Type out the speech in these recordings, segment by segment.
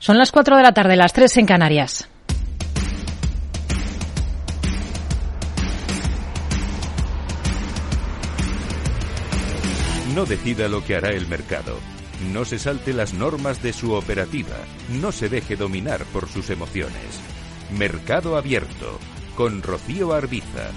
Son las 4 de la tarde, las 3 en Canarias. No decida lo que hará el mercado. No se salte las normas de su operativa. No se deje dominar por sus emociones. Mercado Abierto con Rocío Arbiza.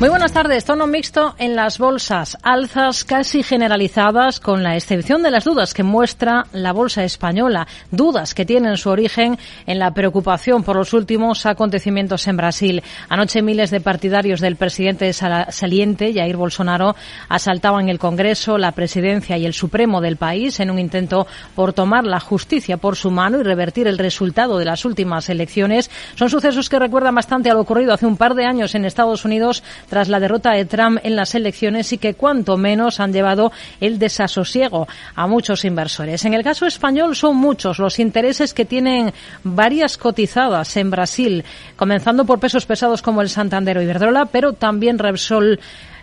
Muy buenas tardes. Tono mixto en las bolsas. Alzas casi generalizadas con la excepción de las dudas que muestra la bolsa española. Dudas que tienen su origen en la preocupación por los últimos acontecimientos en Brasil. Anoche miles de partidarios del presidente saliente, Jair Bolsonaro, asaltaban el Congreso, la presidencia y el Supremo del país en un intento por tomar la justicia por su mano y revertir el resultado de las últimas elecciones. Son sucesos que recuerdan bastante a lo ocurrido hace un par de años en Estados Unidos tras la derrota de Trump en las elecciones y que cuanto menos han llevado el desasosiego a muchos inversores. En el caso español son muchos los intereses que tienen varias cotizadas en Brasil, comenzando por pesos pesados como el Santander o Iberdrola, pero también Repsol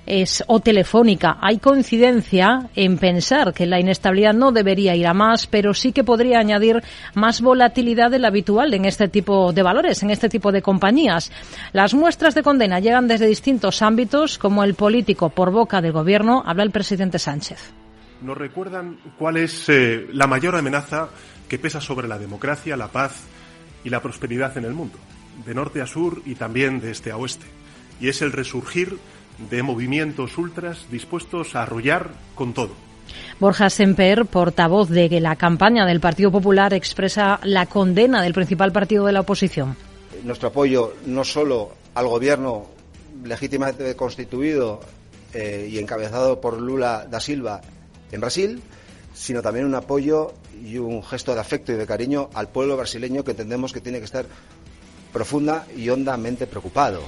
es o telefónica. Hay coincidencia en pensar que la inestabilidad no debería ir a más, pero sí que podría añadir más volatilidad de la habitual en este tipo de valores, en este tipo de compañías. Las muestras de condena llegan desde distintos ámbitos, como el político por boca del gobierno, habla el presidente Sánchez. Nos recuerdan cuál es eh, la mayor amenaza que pesa sobre la democracia, la paz y la prosperidad en el mundo, de norte a sur y también de este a oeste. Y es el resurgir de movimientos ultras dispuestos a arrollar con todo. Borja Semper, portavoz de la campaña del Partido Popular, expresa la condena del principal partido de la oposición. Nuestro apoyo no solo al gobierno legítimamente constituido eh, y encabezado por Lula da Silva en Brasil, sino también un apoyo y un gesto de afecto y de cariño al pueblo brasileño que entendemos que tiene que estar profunda y hondamente preocupado.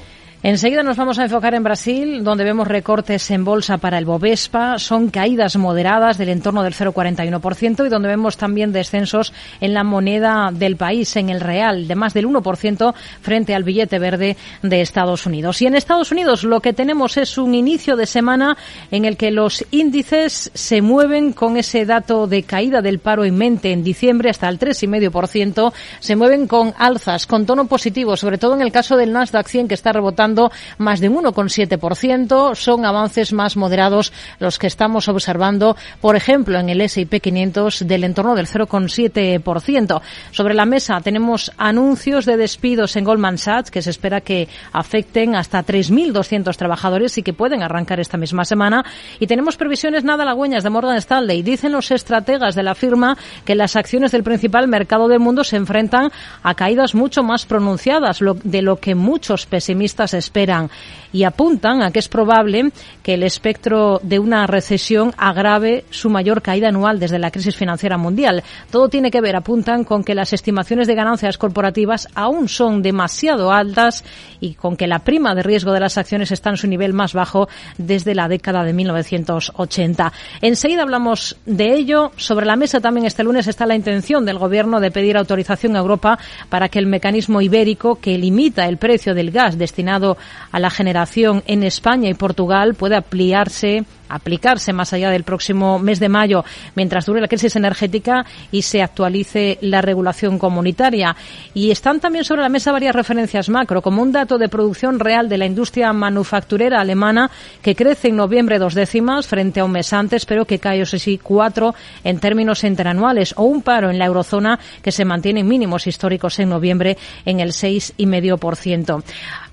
Enseguida nos vamos a enfocar en Brasil, donde vemos recortes en bolsa para el Bovespa, son caídas moderadas del entorno del 0,41% y donde vemos también descensos en la moneda del país, en el real, de más del 1% frente al billete verde de Estados Unidos. Y en Estados Unidos lo que tenemos es un inicio de semana en el que los índices se mueven con ese dato de caída del paro en mente en diciembre hasta el 3,5%, se mueven con alzas, con tono positivo, sobre todo en el caso del Nasdaq 100 que está rebotando más de un 1,7%. Son avances más moderados los que estamos observando, por ejemplo, en el S&P 500 del entorno del 0,7%. Sobre la mesa tenemos anuncios de despidos en Goldman Sachs que se espera que afecten hasta 3.200 trabajadores y que pueden arrancar esta misma semana. Y tenemos previsiones nada halagüeñas de Morgan Stanley. Dicen los estrategas de la firma que las acciones del principal mercado del mundo se enfrentan a caídas mucho más pronunciadas de lo que muchos pesimistas esperan y apuntan a que es probable que el espectro de una recesión agrave su mayor caída anual desde la crisis financiera mundial. Todo tiene que ver, apuntan, con que las estimaciones de ganancias corporativas aún son demasiado altas y con que la prima de riesgo de las acciones está en su nivel más bajo desde la década de 1980. Enseguida hablamos de ello. Sobre la mesa también este lunes está la intención del Gobierno de pedir autorización a Europa para que el mecanismo ibérico que limita el precio del gas destinado a la generación en España y Portugal puede ampliarse aplicarse más allá del próximo mes de mayo mientras dure la crisis energética y se actualice la regulación comunitaria. Y están también sobre la mesa varias referencias macro, como un dato de producción real de la industria manufacturera alemana que crece en noviembre dos décimas frente a un mes antes, pero que cae, o sí, cuatro en términos interanuales, o un paro en la eurozona que se mantiene en mínimos históricos en noviembre en el seis y medio por ciento.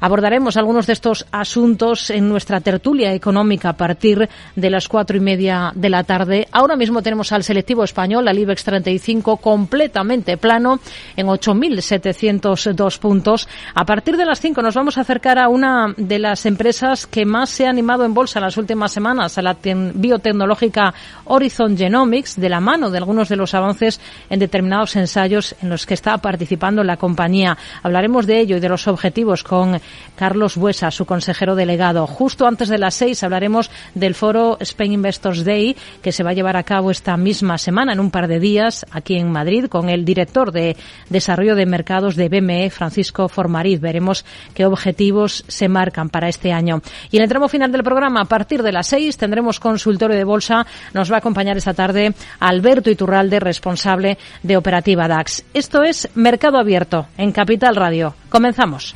Abordaremos algunos de estos asuntos en nuestra tertulia económica a partir de las cuatro y media de la tarde. Ahora mismo tenemos al selectivo español, al IBEX 35, completamente plano en 8.702 puntos. A partir de las cinco nos vamos a acercar a una de las empresas que más se ha animado en bolsa en las últimas semanas, a la biotecnológica Horizon Genomics, de la mano de algunos de los avances en determinados ensayos en los que está participando la compañía. Hablaremos de ello y de los objetivos con Carlos Buesa, su consejero delegado. Justo antes de las seis hablaremos del foro Spain Investors Day que se va a llevar a cabo esta misma semana, en un par de días, aquí en Madrid, con el director de Desarrollo de Mercados de BME, Francisco Formariz. Veremos qué objetivos se marcan para este año. Y en el tramo final del programa, a partir de las seis, tendremos consultorio de bolsa. Nos va a acompañar esta tarde Alberto Iturralde, responsable de Operativa DAX. Esto es Mercado Abierto en Capital Radio. Comenzamos.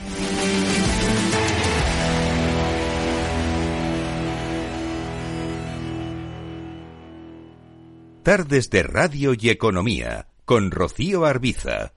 Tardes de Radio y Economía con Rocío Arbiza.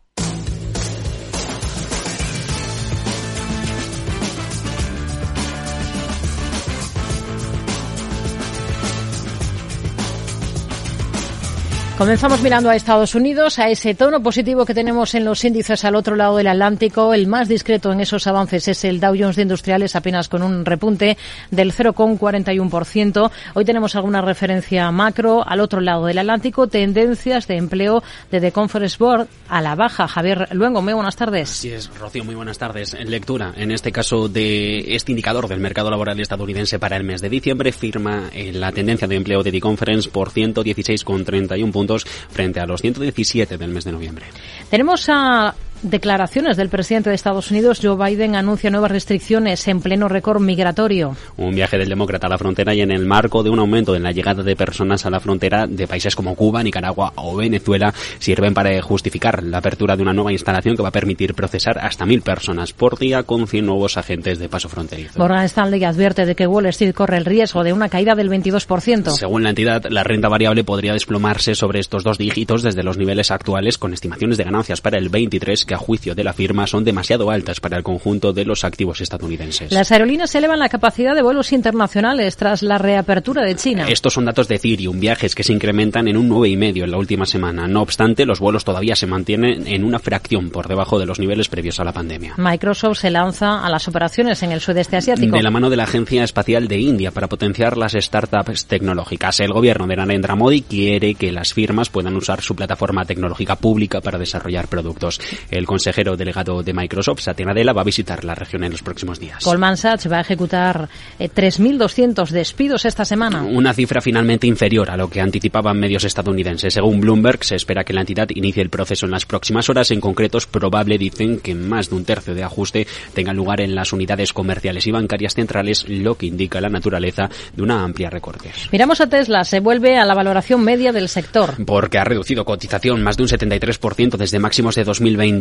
Comenzamos mirando a Estados Unidos, a ese tono positivo que tenemos en los índices al otro lado del Atlántico. El más discreto en esos avances es el Dow Jones de Industriales, apenas con un repunte del 0,41%. Hoy tenemos alguna referencia macro al otro lado del Atlántico, tendencias de empleo de The Conference Board a la baja. Javier Luengo, muy buenas tardes. Así es, Rocío, muy buenas tardes. Lectura, en este caso, de este indicador del mercado laboral estadounidense para el mes de diciembre, firma eh, la tendencia de empleo de The Conference por 116,31 puntos frente a los 117 del mes de noviembre. Tenemos a declaraciones del presidente de Estados Unidos, Joe Biden, anuncia nuevas restricciones en pleno récord migratorio. Un viaje del demócrata a la frontera y en el marco de un aumento en la llegada de personas a la frontera de países como Cuba, Nicaragua o Venezuela sirven para justificar la apertura de una nueva instalación que va a permitir procesar hasta mil personas por día con 100 nuevos agentes de paso fronterizo. Morgan Stanley advierte de que Wall Street corre el riesgo de una caída del 22%. Según la entidad, la renta variable podría desplomarse sobre estos dos dígitos desde los niveles actuales con estimaciones de ganancias para el 23 que a juicio de la firma son demasiado altas para el conjunto de los activos estadounidenses. Las aerolíneas elevan la capacidad de vuelos internacionales tras la reapertura de China. Estos son datos de Cirium, viajes que se incrementan en un 9,5 en la última semana. No obstante, los vuelos todavía se mantienen en una fracción por debajo de los niveles previos a la pandemia. Microsoft se lanza a las operaciones en el sudeste asiático. De la mano de la Agencia Espacial de India para potenciar las startups tecnológicas. El gobierno de Narendra Modi quiere que las firmas puedan usar su plataforma tecnológica pública para desarrollar productos. El consejero delegado de Microsoft, Satya Nadella, va a visitar la región en los próximos días. Goldman Sachs va a ejecutar eh, 3.200 despidos esta semana. Una cifra finalmente inferior a lo que anticipaban medios estadounidenses. Según Bloomberg, se espera que la entidad inicie el proceso en las próximas horas. En concreto, es probable, dicen, que más de un tercio de ajuste tenga lugar en las unidades comerciales y bancarias centrales, lo que indica la naturaleza de una amplia recorte. Miramos a Tesla, se vuelve a la valoración media del sector. Porque ha reducido cotización más de un 73% desde máximos de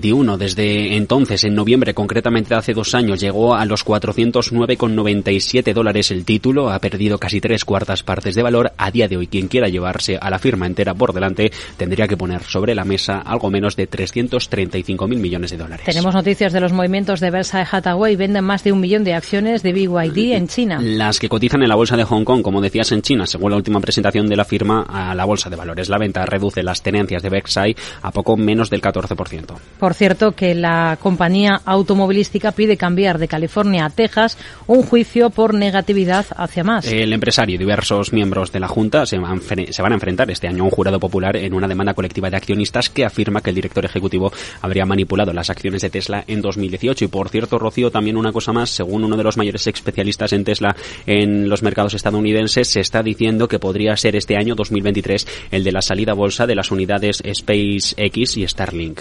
2021. Desde entonces, en noviembre, concretamente hace dos años, llegó a los 409,97 dólares el título, ha perdido casi tres cuartas partes de valor. A día de hoy, quien quiera llevarse a la firma entera por delante tendría que poner sobre la mesa algo menos de 335 mil millones de dólares. Tenemos noticias de los movimientos de Versailles Hathaway. Venden más de un millón de acciones de BYD en China. Las que cotizan en la bolsa de Hong Kong, como decías en China, según la última presentación de la firma a la bolsa de valores. La venta reduce las tenencias de Versailles a poco menos del 14%. Por cierto, que la compañía automovilística pide cambiar de California a Texas un juicio por negatividad hacia más. El empresario y diversos miembros de la Junta se van, se van, a enfrentar este año a un jurado popular en una demanda colectiva de accionistas que afirma que el director ejecutivo habría manipulado las acciones de Tesla en 2018. Y por cierto, Rocío, también una cosa más, según uno de los mayores especialistas en Tesla en los mercados estadounidenses, se está diciendo que podría ser este año 2023 el de la salida a bolsa de las unidades SpaceX y Starlink.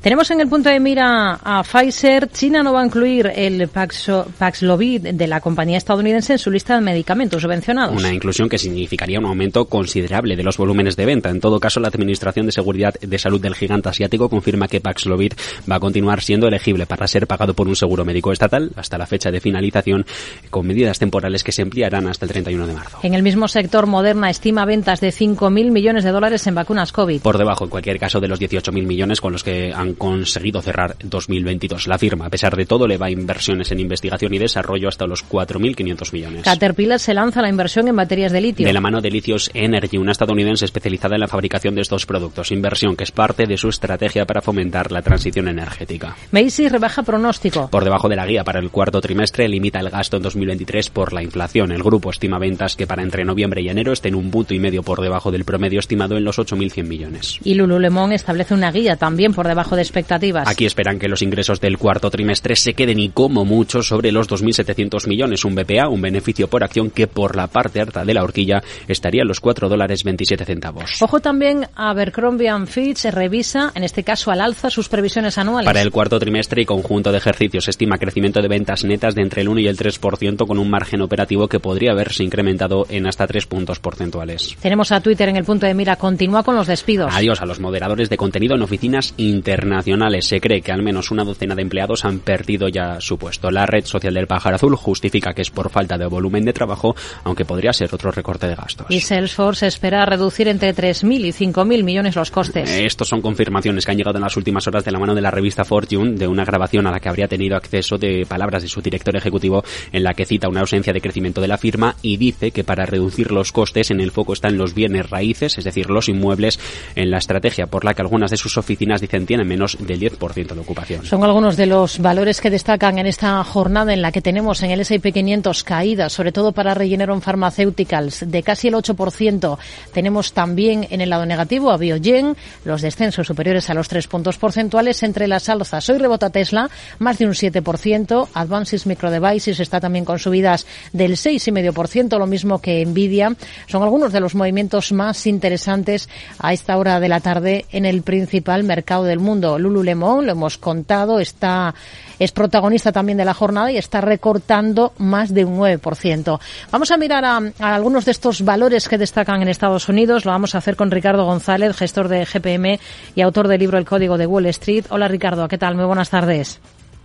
Tenemos en el punto de mira a Pfizer. China no va a incluir el Paxlovid de la compañía estadounidense en su lista de medicamentos subvencionados. Una inclusión que significaría un aumento considerable de los volúmenes de venta. En todo caso, la Administración de Seguridad de Salud del gigante asiático confirma que Paxlovid va a continuar siendo elegible para ser pagado por un seguro médico estatal hasta la fecha de finalización, con medidas temporales que se emplearán hasta el 31 de marzo. En el mismo sector, Moderna estima ventas de 5.000 millones de dólares en vacunas COVID. Por debajo, en cualquier caso, de los 18.000 millones con los que han conseguido cerrar 2022. La firma, a pesar de todo, le va a inversiones en investigación y desarrollo hasta los 4.500 millones. Caterpillar se lanza la inversión en baterías de litio. De la mano de Lithios Energy, una estadounidense especializada en la fabricación de estos productos. Inversión que es parte de su estrategia para fomentar la transición energética. Macy's rebaja pronóstico. Por debajo de la guía para el cuarto trimestre, limita el gasto en 2023 por la inflación. El grupo estima ventas que para entre noviembre y enero estén un punto y medio por debajo del promedio estimado en los 8.100 millones. Y Lululemon establece una guía también por debajo de expectativas expectativas. Aquí esperan que los ingresos del cuarto trimestre se queden y como mucho sobre los 2.700 millones, un BPA, un beneficio por acción que por la parte alta de la horquilla estaría en los 4 dólares 27 centavos. Ojo también a Abercrombie Fitch revisa, en este caso al alza, sus previsiones anuales. Para el cuarto trimestre y conjunto de ejercicios estima crecimiento de ventas netas de entre el 1 y el 3% con un margen operativo que podría haberse incrementado en hasta 3 puntos porcentuales. Tenemos a Twitter en el punto de mira. Continúa con los despidos. Adiós a los moderadores de contenido en oficinas internacionales. Se cree que al menos una docena de empleados han perdido ya su puesto. La red social del pájaro azul justifica que es por falta de volumen de trabajo, aunque podría ser otro recorte de gastos. Y Salesforce espera reducir entre 3.000 y 5.000 millones los costes. Estos son confirmaciones que han llegado en las últimas horas de la mano de la revista Fortune de una grabación a la que habría tenido acceso de palabras de su director ejecutivo en la que cita una ausencia de crecimiento de la firma y dice que para reducir los costes en el foco están los bienes raíces, es decir, los inmuebles, en la estrategia por la que algunas de sus oficinas dicen tienen menos del 10% de ocupación. Son algunos de los valores que destacan en esta jornada en la que tenemos en el S&P 500 caídas, sobre todo para Regeneron Pharmaceuticals, de casi el 8%. Tenemos también en el lado negativo a Biogen, los descensos superiores a los 3 puntos porcentuales entre las alzas. Hoy rebota Tesla, más de un 7%. Advances Micro Devices está también con subidas del 6,5%, lo mismo que Nvidia. Son algunos de los movimientos más interesantes a esta hora de la tarde en el principal mercado del mundo. Lululemon, lo hemos contado, está es protagonista también de la jornada y está recortando más de un 9%. Vamos a mirar a, a, algunos de estos valores que destacan en Estados Unidos. Lo vamos a hacer con Ricardo González, gestor de GPM y autor del libro El Código de Wall Street. Hola Ricardo, ¿qué tal? Muy buenas tardes.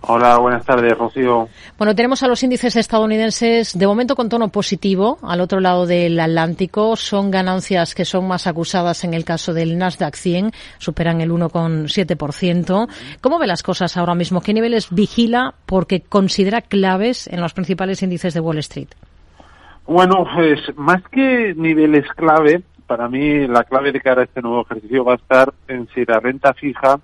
Hola, buenas tardes, Rocío. Bueno, tenemos a los índices estadounidenses de momento con tono positivo. Al otro lado del Atlántico son ganancias que son más acusadas en el caso del Nasdaq 100, superan el 1,7%. ¿Cómo ve las cosas ahora mismo? ¿Qué niveles vigila porque considera claves en los principales índices de Wall Street? Bueno, pues más que niveles clave, para mí la clave de cara a este nuevo ejercicio va a estar en si la renta fija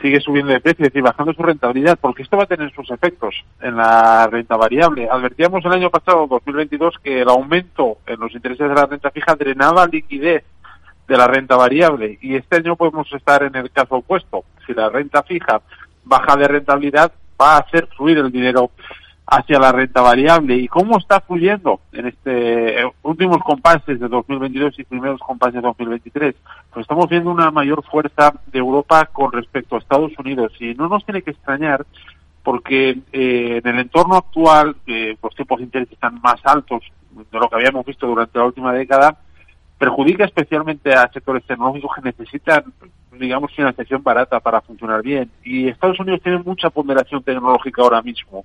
sigue subiendo de precio, es decir, bajando su rentabilidad, porque esto va a tener sus efectos en la renta variable. Advertíamos el año pasado, 2022, que el aumento en los intereses de la renta fija drenaba liquidez de la renta variable y este año podemos estar en el caso opuesto. Si la renta fija baja de rentabilidad, va a hacer fluir el dinero hacia la renta variable. ¿Y cómo está fluyendo en este eh, últimos compases de 2022 y primeros compases de 2023? Pues estamos viendo una mayor fuerza de Europa con respecto a Estados Unidos y no nos tiene que extrañar porque eh, en el entorno actual eh, los tipos de interés están más altos de lo que habíamos visto durante la última década perjudica especialmente a sectores tecnológicos que necesitan, digamos, financiación barata para funcionar bien. Y Estados Unidos tiene mucha ponderación tecnológica ahora mismo.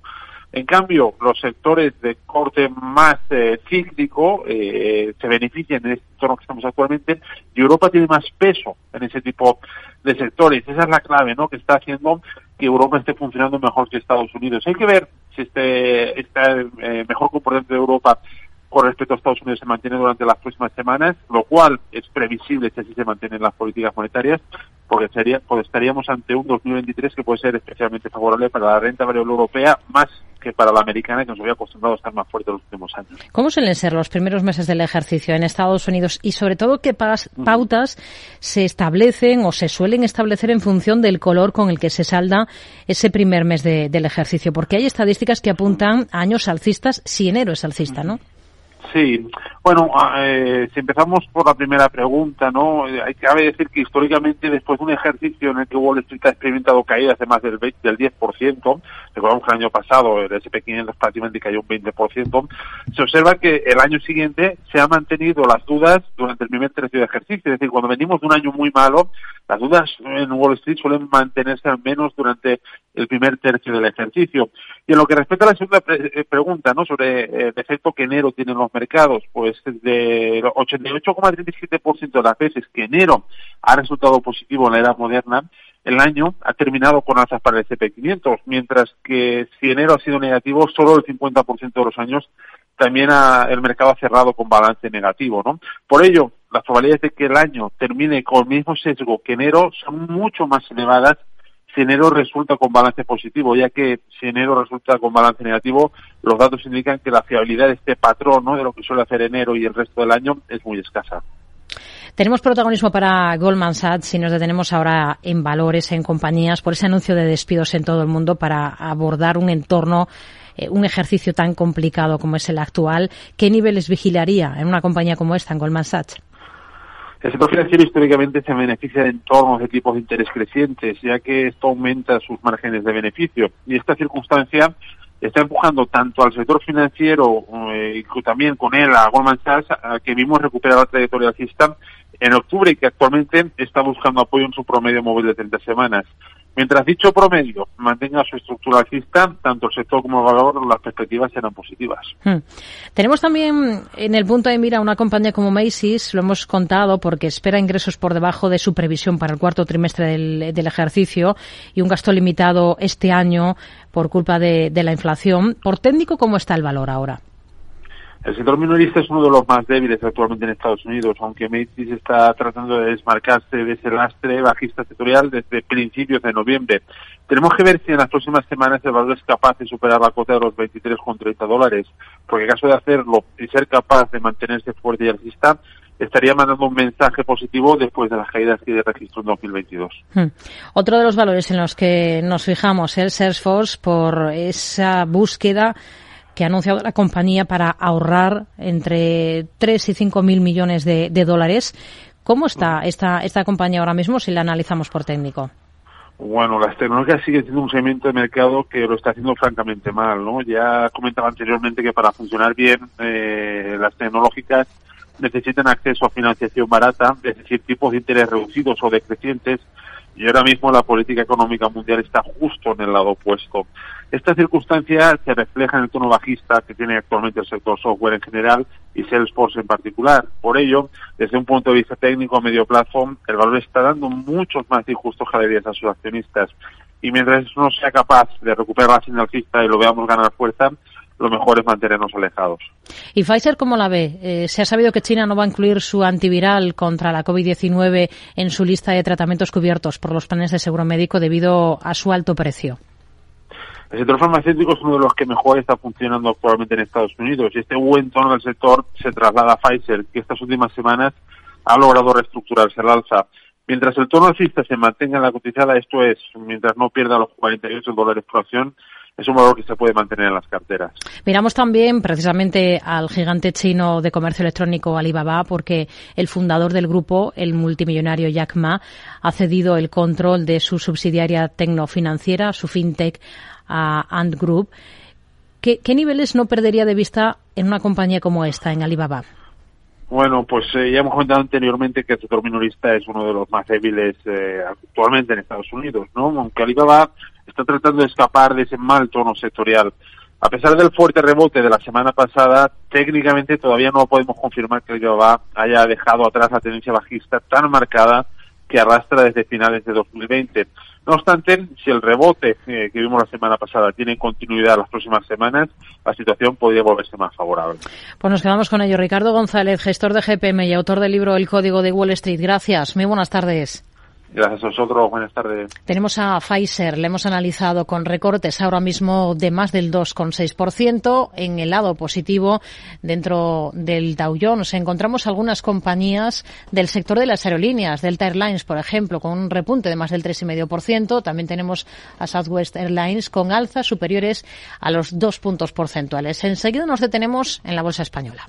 En cambio, los sectores de corte más eh, cíclico eh, se benefician en este entorno que estamos actualmente y Europa tiene más peso en ese tipo de sectores. Esa es la clave, ¿no? Que está haciendo que Europa esté funcionando mejor que Estados Unidos. Hay que ver si este, este eh, mejor comportamiento de Europa con respecto a Estados Unidos se mantiene durante las próximas semanas, lo cual es previsible si así se mantienen las políticas monetarias, porque sería, pues estaríamos ante un 2023 que puede ser especialmente favorable para la renta variable europea, más que para la americana, que nos había acostumbrado a estar más fuerte los últimos años. ¿Cómo suelen ser los primeros meses del ejercicio en Estados Unidos y sobre todo qué pautas se establecen o se suelen establecer en función del color con el que se salda ese primer mes de, del ejercicio? Porque hay estadísticas que apuntan a años alcistas si enero es alcista, ¿no? Sí, bueno, eh, si empezamos por la primera pregunta, ¿no? Hay que decir que históricamente después de un ejercicio en el que Wall Street ha experimentado caídas de más del, 20, del 10%, recordamos que el año pasado el SP500 prácticamente cayó un 20%, se observa que el año siguiente se han mantenido las dudas durante el primer tercio de ejercicio, es decir, cuando venimos de un año muy malo, las dudas en Wall Street suelen mantenerse al menos durante el primer tercio del ejercicio. Y en lo que respecta a la segunda pre pregunta, ¿no? Sobre el efecto que enero tienen los mercados, pues de 88,37% de las veces que enero ha resultado positivo en la era moderna, el año ha terminado con alzas para el CP500, mientras que si enero ha sido negativo, solo el 50% de los años también ha, el mercado ha cerrado con balance negativo, ¿no? Por ello, las probabilidades de que el año termine con el mismo sesgo que enero son mucho más elevadas si enero resulta con balance positivo, ya que si enero resulta con balance negativo, los datos indican que la fiabilidad de este patrón, de lo que suele hacer enero y el resto del año, es muy escasa. Tenemos protagonismo para Goldman Sachs si nos detenemos ahora en valores, en compañías, por ese anuncio de despidos en todo el mundo para abordar un entorno eh, un ejercicio tan complicado como es el actual, ¿qué niveles vigilaría en una compañía como esta, en Goldman Sachs? El sector financiero históricamente se beneficia de entornos de tipos de interés crecientes, ya que esto aumenta sus márgenes de beneficio. Y esta circunstancia está empujando tanto al sector financiero eh, y también con él a Goldman Sachs a que vimos recuperar la trayectoria alcista en octubre y que actualmente está buscando apoyo en su promedio móvil de 30 semanas. Mientras dicho promedio mantenga su estructura alcista, tanto el sector como el valor, las perspectivas serán positivas. Hmm. Tenemos también en el punto de mira una compañía como Macy's, lo hemos contado, porque espera ingresos por debajo de su previsión para el cuarto trimestre del, ejercicio y un gasto limitado este año por culpa de la inflación. Por técnico, ¿cómo está el valor ahora? El sector minorista es uno de los más débiles actualmente en Estados Unidos, aunque Macy's está tratando de desmarcarse de ese lastre bajista sectorial desde principios de noviembre. Tenemos que ver si en las próximas semanas el valor es capaz de superar la cota de los 23,30 dólares, porque en caso de hacerlo y ser capaz de mantenerse fuerte y alcista, estaría mandando un mensaje positivo después de las caídas que registró en 2022. Hmm. Otro de los valores en los que nos fijamos es Salesforce por esa búsqueda que ha anunciado la compañía para ahorrar entre 3 y 5 mil millones de, dólares. ¿Cómo está esta, esta compañía ahora mismo si la analizamos por técnico? Bueno, las tecnológicas siguen siendo un segmento de mercado que lo está haciendo francamente mal, ¿no? Ya comentaba anteriormente que para funcionar bien eh, las tecnológicas necesitan acceso a financiación barata, es decir, tipos de interés reducidos o decrecientes, y ahora mismo la política económica mundial está justo en el lado opuesto. Esta circunstancia se refleja en el tono bajista que tiene actualmente el sector software en general y Salesforce en particular. Por ello, desde un punto de vista técnico a medio plazo, el valor está dando muchos más injustos galerías a sus accionistas. Y mientras no sea capaz de recuperar la señal alcista y lo veamos ganar fuerza, lo mejor es mantenernos alejados. ¿Y Pfizer cómo la ve? Eh, se ha sabido que China no va a incluir su antiviral contra la COVID-19 en su lista de tratamientos cubiertos por los planes de seguro médico debido a su alto precio. El sector farmacéutico es uno de los que mejor está funcionando actualmente en Estados Unidos y este buen tono del sector se traslada a Pfizer, que estas últimas semanas ha logrado reestructurarse al alza. Mientras el tono alcista se mantenga en la cotizada, esto es, mientras no pierda los 48 dólares por acción, es un valor que se puede mantener en las carteras. Miramos también precisamente al gigante chino de comercio electrónico Alibaba porque el fundador del grupo, el multimillonario Jack Ma, ha cedido el control de su subsidiaria tecnofinanciera, su fintech, a Ant Group. ¿Qué, niveles no perdería de vista en una compañía como esta, en Alibaba? Bueno, pues eh, ya hemos comentado anteriormente que el sector minorista es uno de los más débiles eh, actualmente en Estados Unidos, ¿no? Aunque Alibaba está tratando de escapar de ese mal tono sectorial. A pesar del fuerte rebote de la semana pasada, técnicamente todavía no podemos confirmar que Alibaba haya dejado atrás la tendencia bajista tan marcada que arrastra desde finales de 2020. No obstante, si el rebote eh, que vimos la semana pasada tiene continuidad las próximas semanas, la situación podría volverse más favorable. Pues nos quedamos con ello. Ricardo González, gestor de GPM y autor del libro El Código de Wall Street. Gracias. Muy buenas tardes. Gracias a vosotros. Buenas tardes. Tenemos a Pfizer. Le hemos analizado con recortes ahora mismo de más del 2,6%. En el lado positivo, dentro del Dow Jones, encontramos algunas compañías del sector de las aerolíneas, Delta Airlines, por ejemplo, con un repunte de más del 3,5%. También tenemos a Southwest Airlines con alzas superiores a los dos puntos porcentuales. Enseguida nos detenemos en la bolsa española.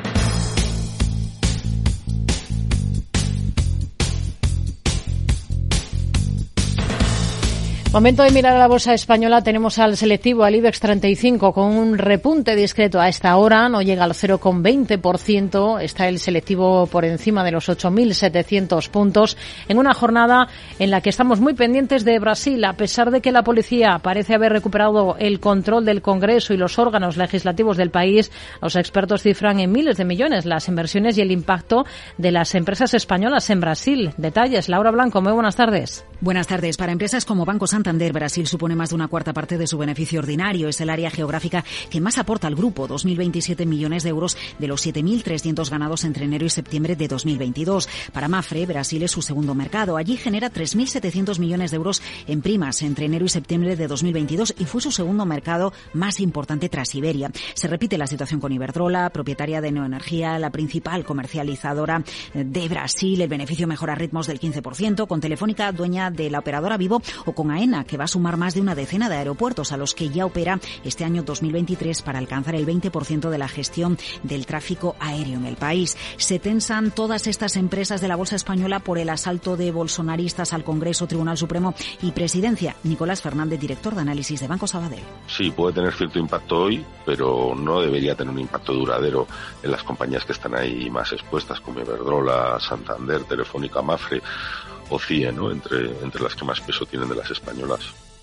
Momento de mirar a la bolsa española. Tenemos al selectivo, al IBEX 35, con un repunte discreto a esta hora. No llega al 0,20%. Está el selectivo por encima de los 8.700 puntos. En una jornada en la que estamos muy pendientes de Brasil. A pesar de que la policía parece haber recuperado el control del Congreso y los órganos legislativos del país, los expertos cifran en miles de millones las inversiones y el impacto de las empresas españolas en Brasil. Detalles. Laura Blanco, muy buenas tardes. Buenas tardes. Para empresas como Banco Santander, Brasil supone más de una cuarta parte de su beneficio ordinario. Es el área geográfica que más aporta al grupo, 2.027 millones de euros de los 7.300 ganados entre enero y septiembre de 2022. Para Mafre, Brasil es su segundo mercado. Allí genera 3.700 millones de euros en primas entre enero y septiembre de 2022 y fue su segundo mercado más importante tras Iberia. Se repite la situación con Iberdrola, propietaria de Neoenergía, la principal comercializadora de Brasil. El beneficio mejora ritmos del 15%, con Telefónica, dueña de la operadora Vivo o con AENA, que va a sumar más de una decena de aeropuertos a los que ya opera este año 2023 para alcanzar el 20% de la gestión del tráfico aéreo en el país. Se tensan todas estas empresas de la Bolsa Española por el asalto de bolsonaristas al Congreso, Tribunal Supremo y Presidencia. Nicolás Fernández, director de análisis de Banco Sabadell. Sí, puede tener cierto impacto hoy, pero no debería tener un impacto duradero en las compañías que están ahí más expuestas, como Iberdrola, Santander, Telefónica, Mafre o CIE, ¿no? entre, entre las que más peso tienen de las españolas.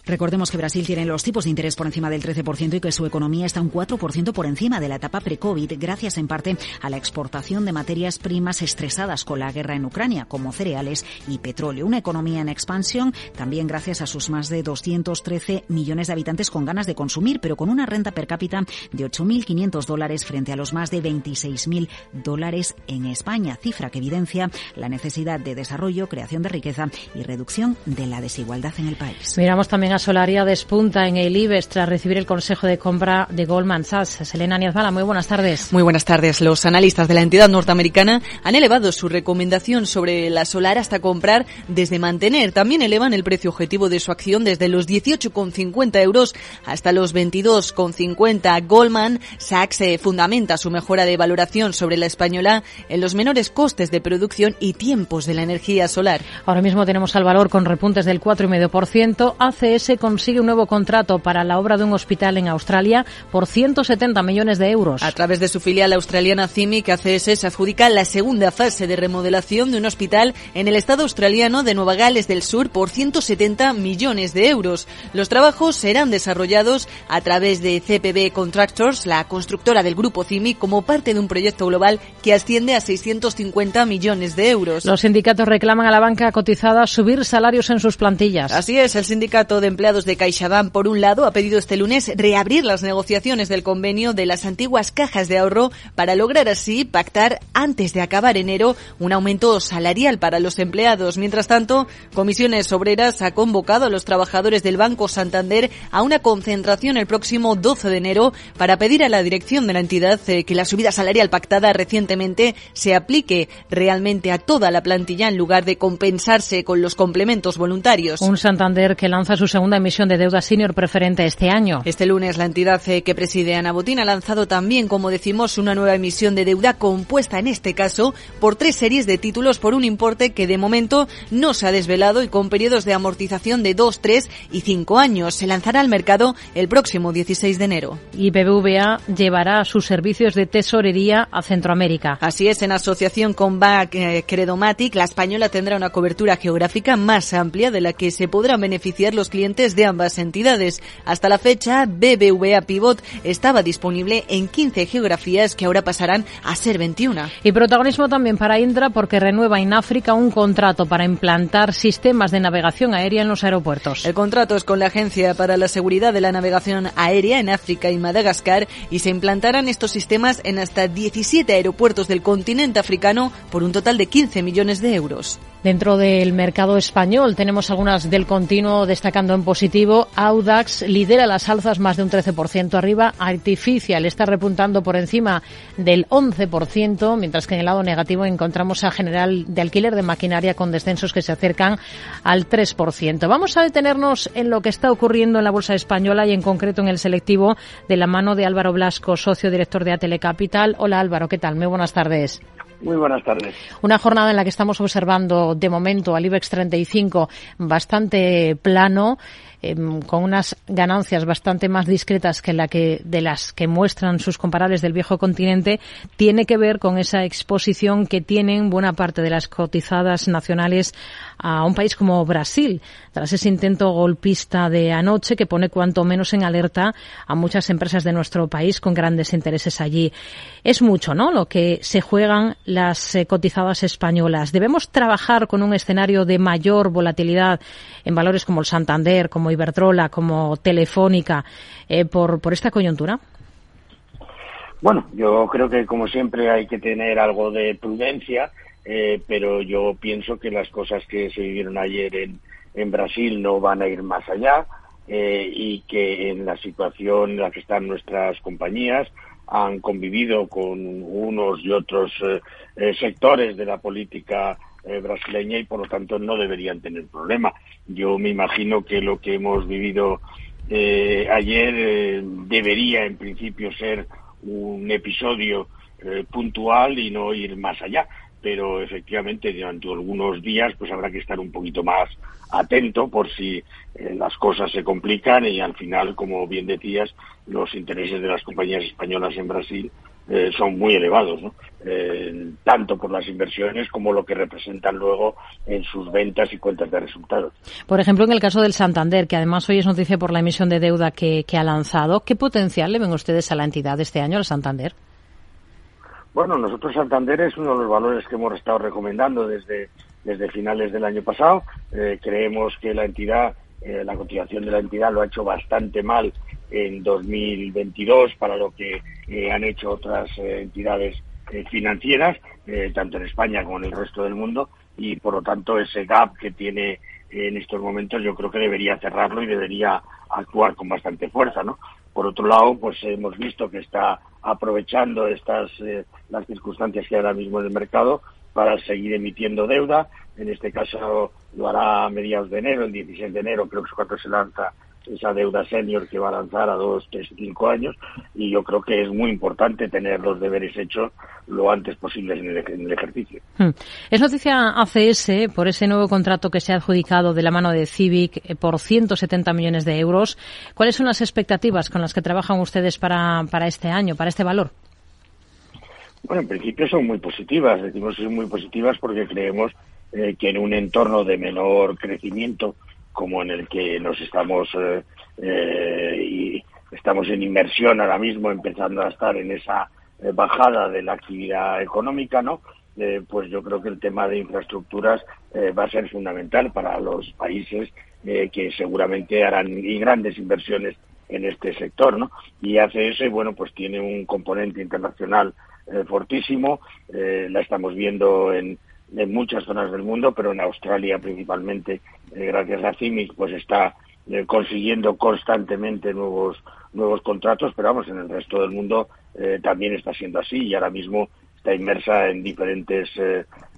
Recordemos que Brasil tiene los tipos de interés por encima del 13% y que su economía está un 4% por encima de la etapa pre-COVID, gracias en parte a la exportación de materias primas estresadas con la guerra en Ucrania, como cereales y petróleo. Una economía en expansión, también gracias a sus más de 213 millones de habitantes con ganas de consumir, pero con una renta per cápita de 8.500 dólares frente a los más de 26.000 dólares en España, cifra que evidencia la necesidad de desarrollo, creación de riqueza y reducción de la desigualdad en el país. Miramos también Solaria despunta en el IBEX tras recibir el consejo de compra de Goldman Sachs. Selena Niazbala, muy buenas tardes. Muy buenas tardes. Los analistas de la entidad norteamericana han elevado su recomendación sobre la Solar hasta comprar desde mantener. También elevan el precio objetivo de su acción desde los 18,50 euros hasta los 22,50. Goldman Sachs eh, fundamenta su mejora de valoración sobre la española en los menores costes de producción y tiempos de la energía solar. Ahora mismo tenemos al valor con repuntes del 4,5%. ACS consigue un nuevo contrato para la obra de un hospital en Australia por 170 millones de euros. A través de su filial australiana CIMIC, ACS se adjudica la segunda fase de remodelación de un hospital en el estado australiano de Nueva Gales del Sur por 170 millones de euros. Los trabajos serán desarrollados a través de CPB Contractors, la constructora del grupo CIMIC, como parte de un proyecto global que asciende a 650 millones de euros. Los sindicatos reclaman a la banca cotizada subir salarios en sus plantillas. Así es, el sindicato de empleados de CaixaBank, por un lado, ha pedido este lunes reabrir las negociaciones del convenio de las antiguas cajas de ahorro para lograr así pactar antes de acabar enero un aumento salarial para los empleados. Mientras tanto, Comisiones Obreras ha convocado a los trabajadores del Banco Santander a una concentración el próximo 12 de enero para pedir a la dirección de la entidad eh, que la subida salarial pactada recientemente se aplique realmente a toda la plantilla en lugar de compensarse con los complementos voluntarios. Un Santander que lanza su segunda emisión de deuda senior preferente este año. Este lunes la entidad eh, que preside Ana Botín ha lanzado también, como decimos, una nueva emisión de deuda compuesta en este caso por tres series de títulos por un importe que de momento no se ha desvelado y con periodos de amortización de 2, 3 y 5 años. Se lanzará al mercado el próximo 16 de enero. Y BBVA llevará sus servicios de tesorería a Centroamérica. Así es, en asociación con BAC eh, Credomatic, la española tendrá una cobertura geográfica más amplia de la que se podrán beneficiar los clientes de ambas entidades. Hasta la fecha, BBVA Pivot estaba disponible en 15 geografías que ahora pasarán a ser 21. Y protagonismo también para Indra porque renueva en África un contrato para implantar sistemas de navegación aérea en los aeropuertos. El contrato es con la Agencia para la Seguridad de la Navegación Aérea en África y Madagascar y se implantarán estos sistemas en hasta 17 aeropuertos del continente africano por un total de 15 millones de euros. Dentro del mercado español tenemos algunas del continuo destacando en positivo. Audax lidera las alzas más de un 13% arriba. Artificial está repuntando por encima del 11%, mientras que en el lado negativo encontramos a General de Alquiler de Maquinaria con descensos que se acercan al 3%. Vamos a detenernos en lo que está ocurriendo en la bolsa española y en concreto en el selectivo de la mano de Álvaro Blasco, socio director de Atele Capital. Hola Álvaro, ¿qué tal? Muy buenas tardes. Muy buenas tardes. Una jornada en la que estamos observando de momento al IBEX 35 bastante plano. em, con unas ganancias bastante más discretas que la que de las que muestran sus comparables del viejo continente, tiene que ver con esa exposición que tienen buena parte de las cotizadas nacionales a un país como Brasil, tras ese intento golpista de anoche que pone cuanto menos en alerta a muchas empresas de nuestro país con grandes intereses allí. Es mucho, ¿no? Lo que se juegan las eh, cotizadas españolas. Debemos trabajar con un escenario de mayor volatilidad en valores como el Santander, como Iberdrola, como Telefónica, eh, por, por esta coyuntura. Bueno, yo creo que como siempre hay que tener algo de prudencia eh, pero yo pienso que las cosas que se vivieron ayer en, Brasil no van a ir más allá eh, y que en la situación en la que están nuestras compañías han convivido con unos y otros eh, sectores de la política brasileña y por lo tanto no deberían tener problema. Yo me imagino que lo que hemos vivido ayer debería en principio ser un episodio puntual y no ir más allá pero efectivamente durante algunos días pues habrá que estar un poquito más atento por si eh, las cosas se complican y al final, como bien decías, los intereses de las compañías españolas en Brasil eh, son muy elevados. Eh, tanto por las inversiones como lo que representan luego en sus ventas y cuentas de resultados. Por ejemplo, en el caso del Santander, que además hoy es noticia por la emisión de deuda que, que ha lanzado, ¿qué potencial le ven ustedes a la entidad este año, al Santander? Bueno, nosotros Santander es uno de los valores que hemos estado recomendando desde, desde finales del año pasado. Eh, creemos que la entidad, eh, la cotización de la entidad lo ha hecho bastante mal en 2022 para lo que eh, han hecho otras entidades financieras, tanto en España como en el resto del mundo, y por lo tanto ese gap que tiene en estos momentos yo creo que debería cerrarlo y debería actuar con bastante fuerza, ¿no? Por otro lado, pues hemos visto que está aprovechando estas eh, las circunstancias que hay ahora mismo en el mercado para seguir emitiendo deuda. En este caso lo hará a mediados de enero, el 16 de enero creo que es cuando se lanza esa deuda senior que va a lanzar a dos, tres, cinco años y yo creo que es muy importante tener los deberes hechos lo antes posible en el, ejercicio. Hmm. Es noticia ACS por ese nuevo contrato que se ha adjudicado de la mano de Civic eh, por 170 millones de euros. ¿Cuáles son las expectativas con las que trabajan ustedes para, para este año, para este valor? Bueno, en principio son muy positivas. Decimos que son muy positivas porque creemos eh, que en un entorno de menor crecimiento como en el que nos estamos eh, eh, estamos en inmersión ahora mismo, empezando a estar en esa eh, bajada de la actividad económica, ¿no? pues yo creo que el tema de infraestructuras va a ser fundamental para los países que seguramente harán grandes inversiones en este sector, ¿no? Y ACS, bueno, pues tiene un componente internacional fortísimo, la estamos viendo en, en muchas zonas del mundo, pero en Australia principalmente, eh, gracias a CIMIC, pues está eh, consiguiendo constantemente nuevos nuevos contratos, pero vamos, en el resto del mundo eh, también está siendo así y ahora mismo está inmersa en diferentes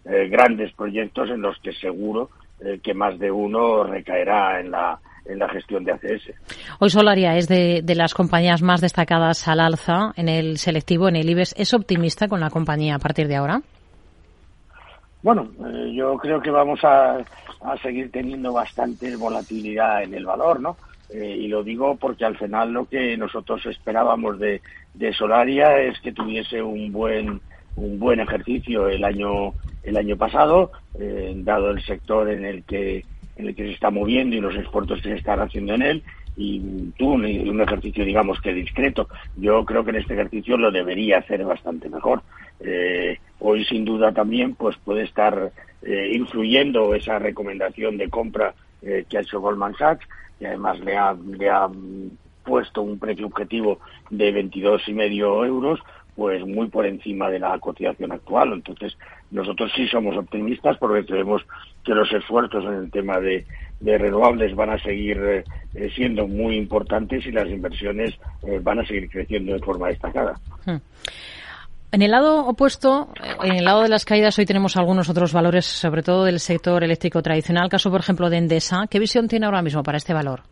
grandes proyectos en los que seguro que más de uno recaerá en la en la gestión de ACS. Hoy Solaria es de, de, las compañías más destacadas al alza en el selectivo, en el IBEX. ¿Es optimista con la compañía a partir de ahora? Bueno, eh, yo creo que vamos a, seguir teniendo bastante volatilidad en el valor, ¿no? Eh, y lo digo porque al final lo que nosotros esperábamos de, de Solaria es que tuviese un buen un buen ejercicio el año el año pasado, eh, dado el sector en el que en el que se está moviendo y los esfuerzos que se están haciendo en él y tuvo un, un, ejercicio digamos que discreto. Yo creo que en este ejercicio lo debería hacer bastante mejor. Eh, hoy sin duda también pues puede estar eh, influyendo esa recomendación de compra eh, que ha hecho Goldman Sachs y además le ha, le ha puesto un precio objetivo de 22 y medio euros pues muy por encima de la cotización actual. Entonces, nosotros sí somos optimistas porque creemos que los esfuerzos en el tema de, de renovables van a seguir eh, siendo muy importantes y las inversiones eh, van a seguir creciendo de forma destacada. Hmm. En el lado opuesto, en el lado de las caídas, hoy tenemos algunos otros valores, sobre todo del sector eléctrico tradicional. Caso, por ejemplo, de Endesa. ¿Qué visión tiene ahora mismo para este valor?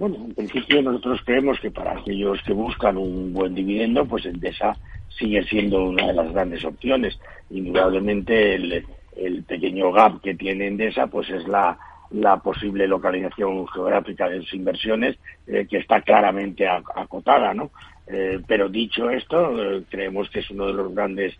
Bueno, en principio nosotros creemos que para aquellos que buscan un buen dividendo, pues Endesa sigue siendo una de las grandes opciones. Indudablemente el, el pequeño gap que tiene Endesa, pues es la la posible localización geográfica de sus inversiones, eh, que está claramente acotada, ¿no? Eh, pero dicho esto, creemos que es uno de los grandes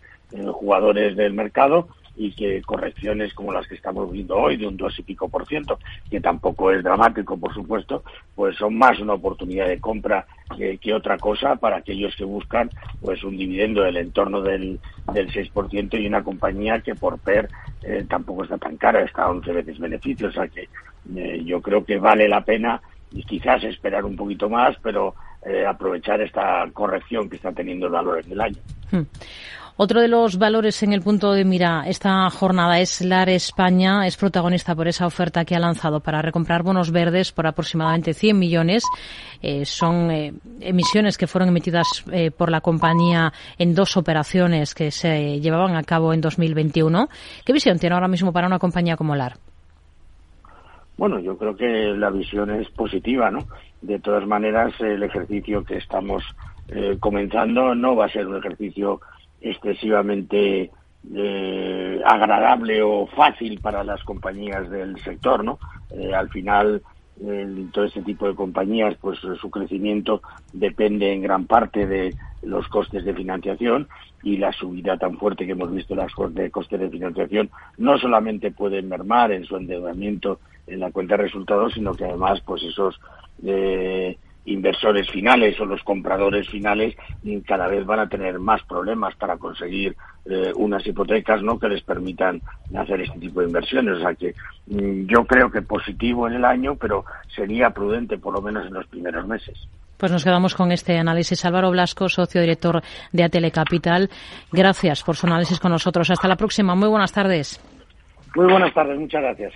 jugadores del mercado y que correcciones como las que estamos viendo hoy de un dos y pico por ciento, que tampoco es dramático, por supuesto, pues son más una oportunidad de compra que, otra cosa para aquellos que buscan pues un dividendo del entorno del, del 6% y una compañía que por PER eh, tampoco está tan cara, está a 11 veces beneficio, o sea que eh, yo creo que vale la pena y quizás esperar un poquito más, pero eh, aprovechar esta corrección que está teniendo el valor en el año. Otro de los valores en el punto de mira esta jornada es LAR España. Es protagonista por esa oferta que ha lanzado para recomprar bonos verdes por aproximadamente 100 millones. Eh, son eh, emisiones que fueron emitidas eh, por la compañía en dos operaciones que se llevaban a cabo en 2021. ¿Qué visión tiene ahora mismo para una compañía como LAR? Bueno, yo creo que la visión es positiva, ¿no? De todas maneras, el ejercicio que estamos comenzando no va a ser un ejercicio excesivamente eh, agradable o fácil para las compañías del sector, ¿no? Eh, al final, todo este tipo de compañías, pues su crecimiento depende en gran parte de los costes de financiación y la subida tan fuerte que hemos visto las costes de financiación no solamente pueden mermar en su endeudamiento en la cuenta de resultados, sino que además, pues esos eh, inversores finales o los compradores finales cada vez van a tener más problemas para conseguir eh, unas hipotecas no que les permitan hacer este tipo de inversiones o sea que mm, yo creo que positivo en el año pero sería prudente por lo menos en los primeros meses pues nos quedamos con este análisis. Álvaro Blasco, socio director de Atele Capital. Gracias por su análisis con nosotros. Hasta la próxima. Muy buenas tardes. Muy buenas tardes. Muchas gracias.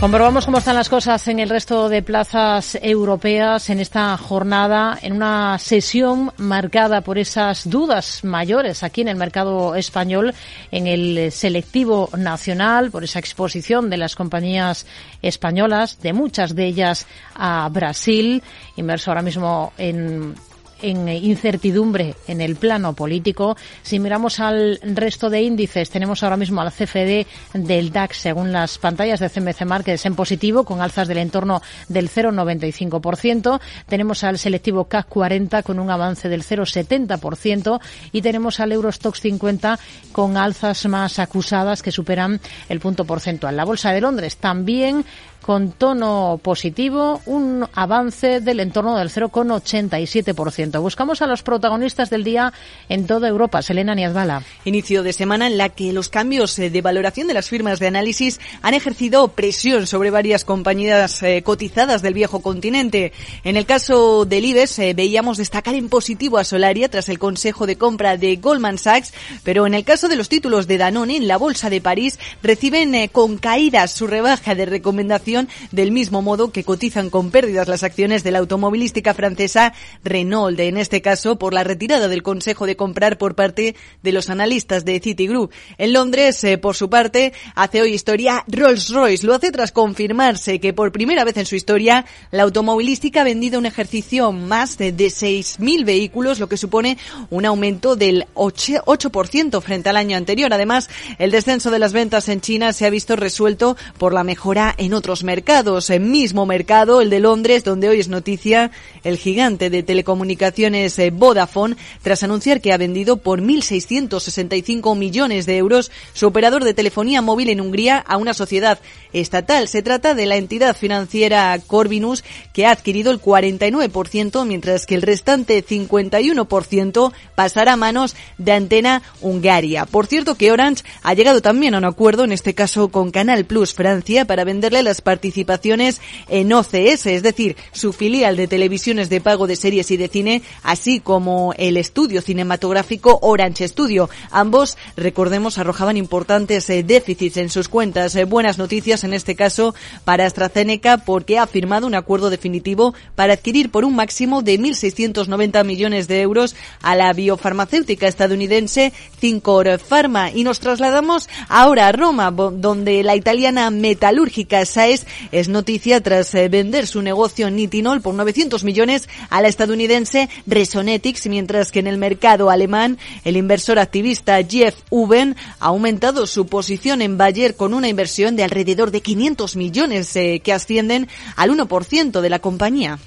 Comprobamos cómo están las cosas en el resto de plazas europeas en esta jornada, en una sesión marcada por esas dudas mayores aquí en el mercado español, en el selectivo nacional, por esa exposición de las compañías españolas, de muchas de ellas a Brasil, inmerso ahora mismo en en incertidumbre en el plano político. Si miramos al resto de índices, tenemos ahora mismo al CFD del DAX, según las pantallas de CMC Markets, en positivo, con alzas del entorno del 0,95%. Tenemos al selectivo CAC 40 con un avance del 0,70% y tenemos al Eurostox 50 con alzas más acusadas que superan el punto porcentual. La Bolsa de Londres también con tono positivo, un avance del entorno del 0,87%. Buscamos a los protagonistas del día en toda Europa. Selena Niazbala. Inicio de semana en la que los cambios eh, de valoración de las firmas de análisis han ejercido presión sobre varias compañías eh, cotizadas del viejo continente. En el caso del IBEX eh, veíamos destacar en positivo a Solaria tras el consejo de compra de Goldman Sachs, pero en el caso de los títulos de Danone en la Bolsa de París reciben con caídas su rebaja de recomendación del mismo modo que cotizan con pérdidas las acciones de la automovilística francesa Renault, en este caso por la retirada del consejo de comprar por parte de los analistas de Citigroup. En Londres, eh, por su parte, hace hoy historia Rolls-Royce. Lo hace tras confirmarse que por primera vez en su historia la automovilística ha vendido un ejercicio más de, de 6.000 vehículos, lo que supone un aumento del 8% frente al año anterior. Además, el descenso de las ventas en China se ha visto resuelto por la mejora en otros mercados. El mismo mercado, el de Londres, donde hoy es noticia el gigante de telecomunicaciones eh, Vodafone, tras anunciar que ha vendido por 1.665 millones de euros su operador de telefonía móvil en Hungría a una sociedad estatal. Se trata de la entidad financiera Corvinus, que ha adquirido el 49%, mientras que el restante 51% pasará a manos de Antena Hungaria. Por cierto que Orange ha llegado también a un acuerdo, en este caso con Canal Plus Francia, para venderle las participaciones en OCS, es decir, su filial de televisiones de pago de series y de cine así como el estudio cinematográfico Orange Studio. Ambos, recordemos, arrojaban importantes eh, déficits en sus cuentas. Eh, buenas noticias en este caso para AstraZeneca porque ha firmado un acuerdo definitivo para adquirir por un máximo de 1.690 millones de euros a la biofarmacéutica estadounidense Cincor Pharma. Y nos trasladamos ahora a Roma, donde la italiana metalúrgica Saes es noticia tras eh, vender su negocio Nitinol por 900 millones a la estadounidense Resonetics, mientras que en el mercado alemán el inversor activista Jeff Uben ha aumentado su posición en Bayer con una inversión de alrededor de 500 millones eh, que ascienden al 1% de la compañía.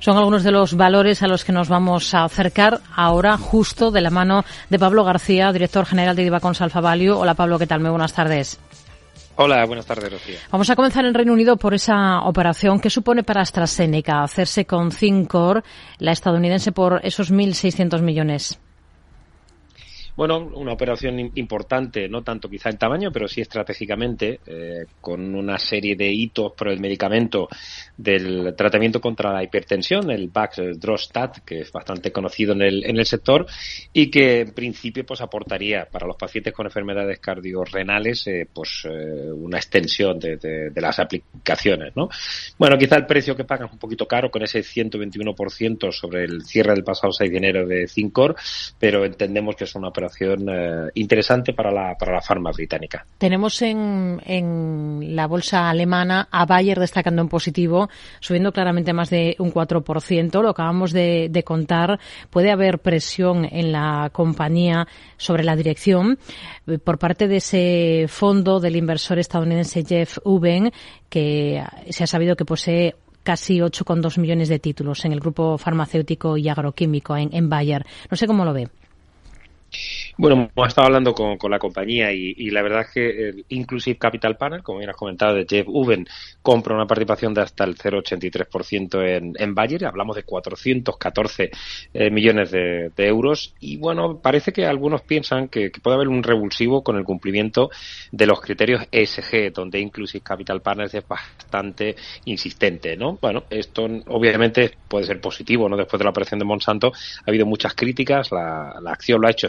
Son algunos de los valores a los que nos vamos a acercar ahora justo de la mano de Pablo García, director general de Divacons Alfa Value. Hola Pablo, ¿qué tal? Muy buenas tardes. Hola, buenas tardes, Rocío. Vamos a comenzar en Reino Unido por esa operación que supone para AstraZeneca hacerse con Cincor, la estadounidense, por esos 1.600 millones. Bueno, una operación importante, no tanto quizá en tamaño, pero sí estratégicamente, eh, con una serie de hitos por el medicamento del tratamiento contra la hipertensión, el Baxdrostat, que es bastante conocido en el, en el sector y que en principio pues aportaría para los pacientes con enfermedades cardiorrenales eh, pues eh, una extensión de, de, las aplicaciones, ¿no? Bueno, quizá el precio que pagan es un poquito caro con ese 121% sobre el cierre del pasado 6 de enero de Cincor, pero entendemos que es una operación eh, interesante para la, para la farma británica. Tenemos en, en la bolsa alemana a Bayer destacando en positivo, subiendo claramente más de un 4%. Lo acabamos de, de contar. Puede haber presión en la compañía sobre la dirección eh, por parte de ese fondo del inversor estadounidense Jeff Uben, que se ha sabido que posee casi 8,2 millones de títulos en el grupo farmacéutico y agroquímico en, en Bayer. No sé cómo lo ve. Bueno, hemos estado hablando con, con la compañía y, la verdad es que el Inclusive Capital Panel, como bien has comentado, de Jeff Uben, compra una participación de hasta el 0,83% en, en Bayer. Hablamos de 414 eh, millones de, euros. Y bueno, parece que algunos piensan que, puede haber un revulsivo con el cumplimiento de los criterios ESG, donde Inclusive Capital Partners es bastante insistente, ¿no? Bueno, esto obviamente puede ser positivo, ¿no? Después de la operación de Monsanto ha habido muchas críticas, la, acción lo ha hecho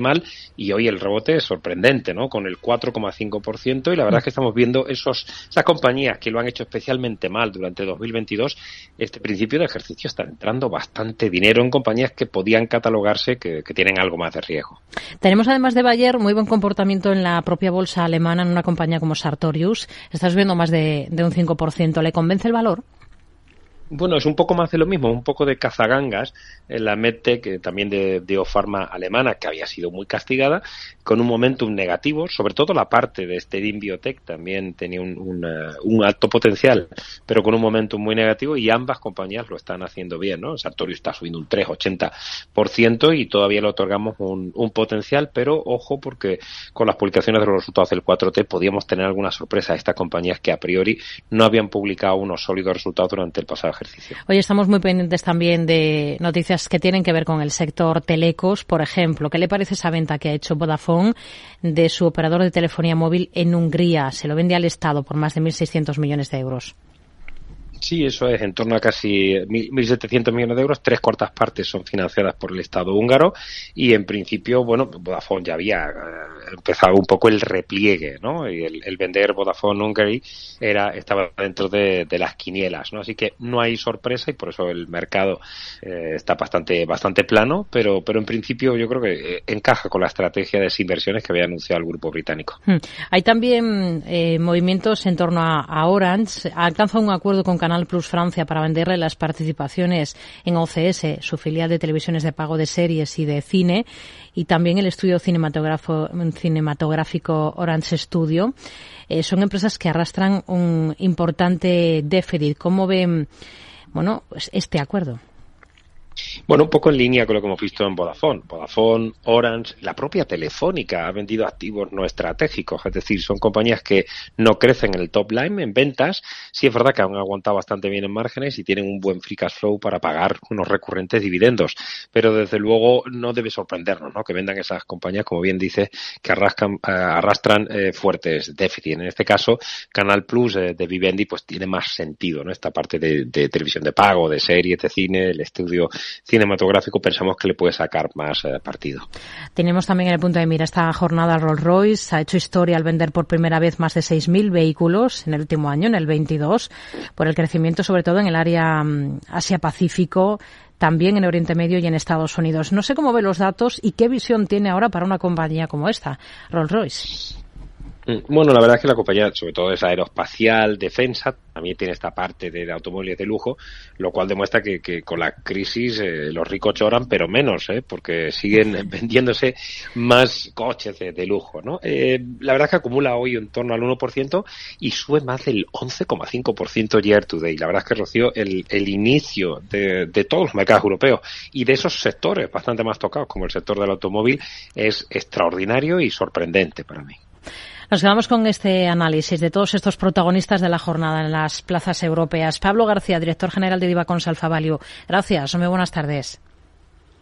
mal y hoy el rebote es sorprendente, ¿no? Con el 4,5% y la verdad es que estamos viendo esos, esas compañías que lo han hecho especialmente mal durante 2022, este principio de ejercicio están entrando bastante dinero en compañías que podían catalogarse que, que tienen algo más de riesgo. Tenemos además de Bayer muy buen comportamiento en la propia bolsa alemana en una compañía como Sartorius. Estás viendo más de, de un 5%. ¿Le convence el valor? Bueno, es un poco más de lo mismo, un poco de cazagangas en la MedTech, también de, de Ofarma alemana, que había sido muy castigada, con un momentum negativo, sobre todo la parte de este Biotech también tenía un, alto potencial, pero con un momentum muy negativo y ambas compañías lo están haciendo bien, ¿no? Sartorio está subiendo un 3,80% y todavía le otorgamos un, potencial, pero ojo porque con las publicaciones de los resultados del 4T podíamos tener alguna sorpresa a estas compañías que a priori no habían publicado unos sólidos resultados durante el pasado. Hoy estamos muy pendientes también de noticias que tienen que ver con el sector telecos, por ejemplo. ¿Qué le parece esa venta que ha hecho Vodafone de su operador de telefonía móvil en Hungría? Se lo vende al Estado por más de 1.600 millones de euros. Sí, eso es en torno a casi 1.700 millones de euros. Tres cuartas partes son financiadas por el Estado húngaro y en principio, bueno, Vodafone ya había eh, empezado un poco el repliegue, ¿no? Y el, el vender Vodafone Hungary era, estaba dentro de, las quinielas, ¿no? Así que no hay sorpresa y por eso el mercado eh, está bastante, bastante plano, pero, pero en principio yo creo que eh, encaja con la estrategia de desinversiones que había anunciado el grupo británico. Hmm. Hay también eh, movimientos en torno a, a Orange. Ha alcanzado un acuerdo con Canal Canal Plus Francia para venderle las participaciones en OCS, su filial de televisiones de pago de series y de cine, y también el estudio cinematográfico Orange Studio. Eh, son empresas que arrastran un importante déficit. ¿Cómo ven, bueno, pues este acuerdo? Bueno, un poco en línea con lo que hemos visto en Vodafone. Vodafone, Orange, la propia Telefónica ha vendido activos no estratégicos, es decir, son compañías que no crecen en el top line en ventas. Sí es verdad que han aguantado bastante bien en márgenes y tienen un buen free cash flow para pagar unos recurrentes dividendos. Pero desde luego no debe sorprendernos, ¿no? Que vendan esas compañías, como bien dice, que eh, arrastran eh, fuertes déficits. En este caso, Canal Plus eh, de Vivendi, pues tiene más sentido, ¿no? Esta parte de televisión de pago, de series, de cine, el estudio cinematográfico pensamos que le puede sacar más eh, partido. Tenemos también en el punto de mira esta jornada Rolls Royce ha hecho historia al vender por primera vez más de 6.000 vehículos en el último año, en el 22, por el crecimiento sobre todo en el área mm, Asia-Pacífico, también en Oriente Medio y en Estados Unidos. No sé cómo ve los datos y qué visión tiene ahora para una compañía como esta, Rolls Royce. Mm, bueno, la verdad es que la compañía, sobre todo es aeroespacial, defensa, también tiene esta parte de, automóviles de lujo, lo cual demuestra que, con la crisis eh, los ricos lloran, pero menos, ¿eh? porque siguen vendiéndose más coches de, lujo. ¿no? Eh, la verdad es que acumula hoy en torno al 1% y sube más del 11,5% year to day. La verdad es que, Rocío, el, el inicio de, de todos los mercados europeos y de esos sectores bastante más tocados, como el sector del automóvil, es extraordinario y sorprendente para mí. Nos quedamos con este análisis de todos estos protagonistas de la jornada en las plazas europeas. Pablo García, director general de Divacons Alfa Value. Gracias. Muy buenas tardes.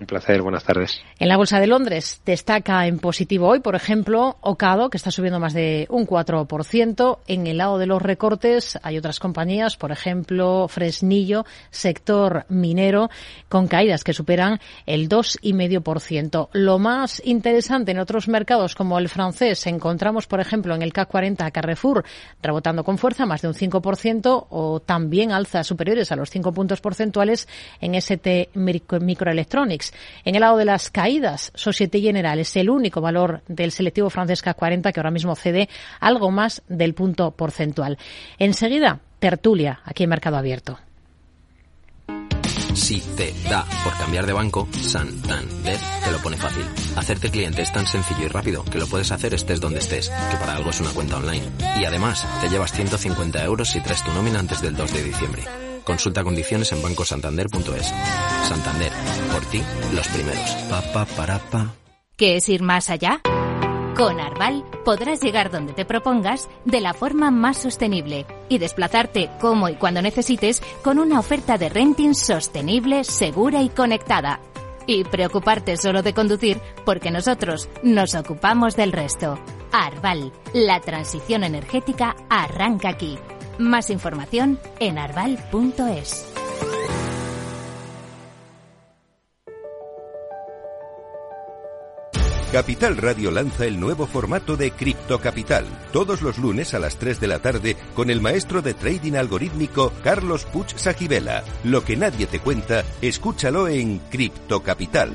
Un placer, buenas tardes. En la Bolsa de Londres destaca en positivo hoy, por ejemplo, Ocado, que está subiendo más de un 4%. En el lado de los recortes hay otras compañías, por ejemplo, Fresnillo, sector minero, con caídas que superan el 2,5%. Lo más interesante en otros mercados, como el francés, encontramos, por ejemplo, en el CAC 40 Carrefour, rebotando con fuerza más de un 5%, o también alzas superiores a los 5 puntos porcentuales en ST Microelectronics. En el lado de las caídas, Societe General es el único valor del selectivo francés k 40 que ahora mismo cede algo más del punto porcentual. Enseguida, tertulia aquí en Mercado Abierto. Si te da por cambiar de banco, Santander te lo pone fácil. Hacerte cliente es tan sencillo y rápido que lo puedes hacer estés donde estés, que para algo es una cuenta online. Y además, te llevas 150 euros si traes tu nómina antes del 2 de diciembre. Consulta condiciones en bancosantander.es. Santander, por ti, los primeros. Pa, pa, para, pa. ¿Qué es ir más allá? Con Arval podrás llegar donde te propongas de la forma más sostenible y desplazarte como y cuando necesites con una oferta de renting sostenible, segura y conectada. Y preocuparte solo de conducir porque nosotros nos ocupamos del resto. Arval, la transición energética arranca aquí. Más información en arval.es. Capital Radio lanza el nuevo formato de Cripto Capital, todos los lunes a las 3 de la tarde con el maestro de trading algorítmico Carlos Puch Sajibela. Lo que nadie te cuenta, escúchalo en Cripto Capital.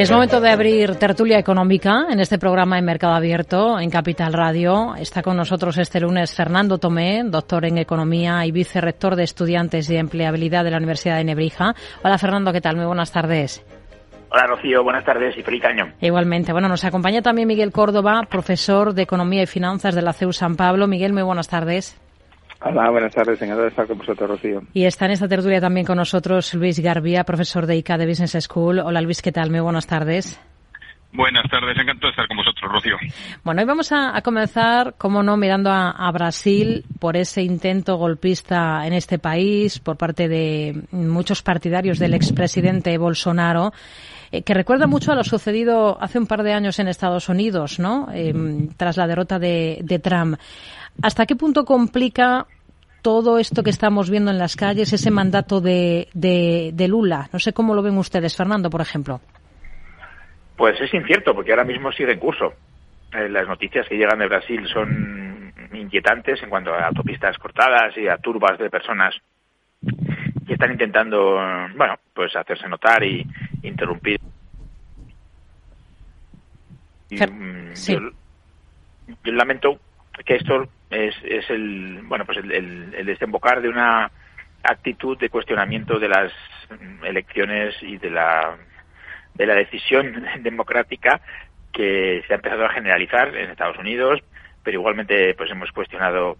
Es momento de abrir tertulia económica en este programa en Mercado Abierto en Capital Radio. Está con nosotros este lunes Fernando Tomé, doctor en Economía y vicerrector de Estudiantes y Empleabilidad de la Universidad de Nebrija. Hola Fernando, ¿qué tal? Muy buenas tardes. Hola Rocío, buenas tardes y feliz año. Igualmente. Bueno, nos acompaña también Miguel Córdoba, profesor de Economía y Finanzas de la CEU San Pablo. Miguel, muy buenas tardes. Hola, buenas tardes, encantado de estar con vosotros, Rocío. Y está en esta tertulia también con nosotros Luis Garbía, profesor de ICA de Business School. Hola Luis, ¿qué tal? Muy buenas tardes. Buenas tardes, encantado de estar con vosotros, Rocío. Bueno, hoy vamos a, comenzar, como no, mirando a, Brasil por ese intento golpista en este país por parte de muchos partidarios del expresidente Bolsonaro, eh, que recuerda mucho a lo sucedido hace un par de años en Estados Unidos, ¿no? Em, tras la derrota de, de Trump. ¿Hasta qué punto complica todo esto que estamos viendo en las calles, ese mandato de, de, Lula? No sé cómo lo ven ustedes, Fernando, por ejemplo. Pues es incierto, porque ahora mismo sigue en curso. Eh, las noticias que llegan de Brasil son inquietantes en cuanto a autopistas cortadas y a turbas de personas que están intentando, bueno, pues hacerse notar y interrumpir. Mm, yo, lamento que esto es, es el, bueno, pues el, el desembocar de una actitud de cuestionamiento de las elecciones y de la de la decisión democrática que se ha empezado a generalizar en Estados Unidos, pero igualmente pues hemos cuestionado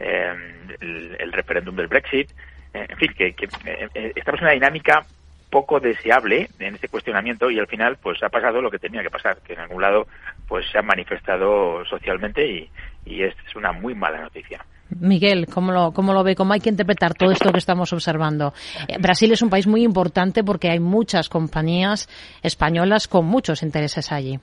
eh, el, referéndum del Brexit. Eh, en fin, que, eh, estamos en una dinámica poco deseable en este cuestionamiento y al final pues ha pasado lo que tenía que pasar, que en algún lado pues se ha manifestado socialmente y es una muy mala noticia. Miguel, ¿cómo lo, ¿cómo lo ve? ¿Cómo hay que interpretar todo esto que estamos observando? Eh, Brasil es un país muy importante porque hay muchas compañías españolas con muchos intereses allí.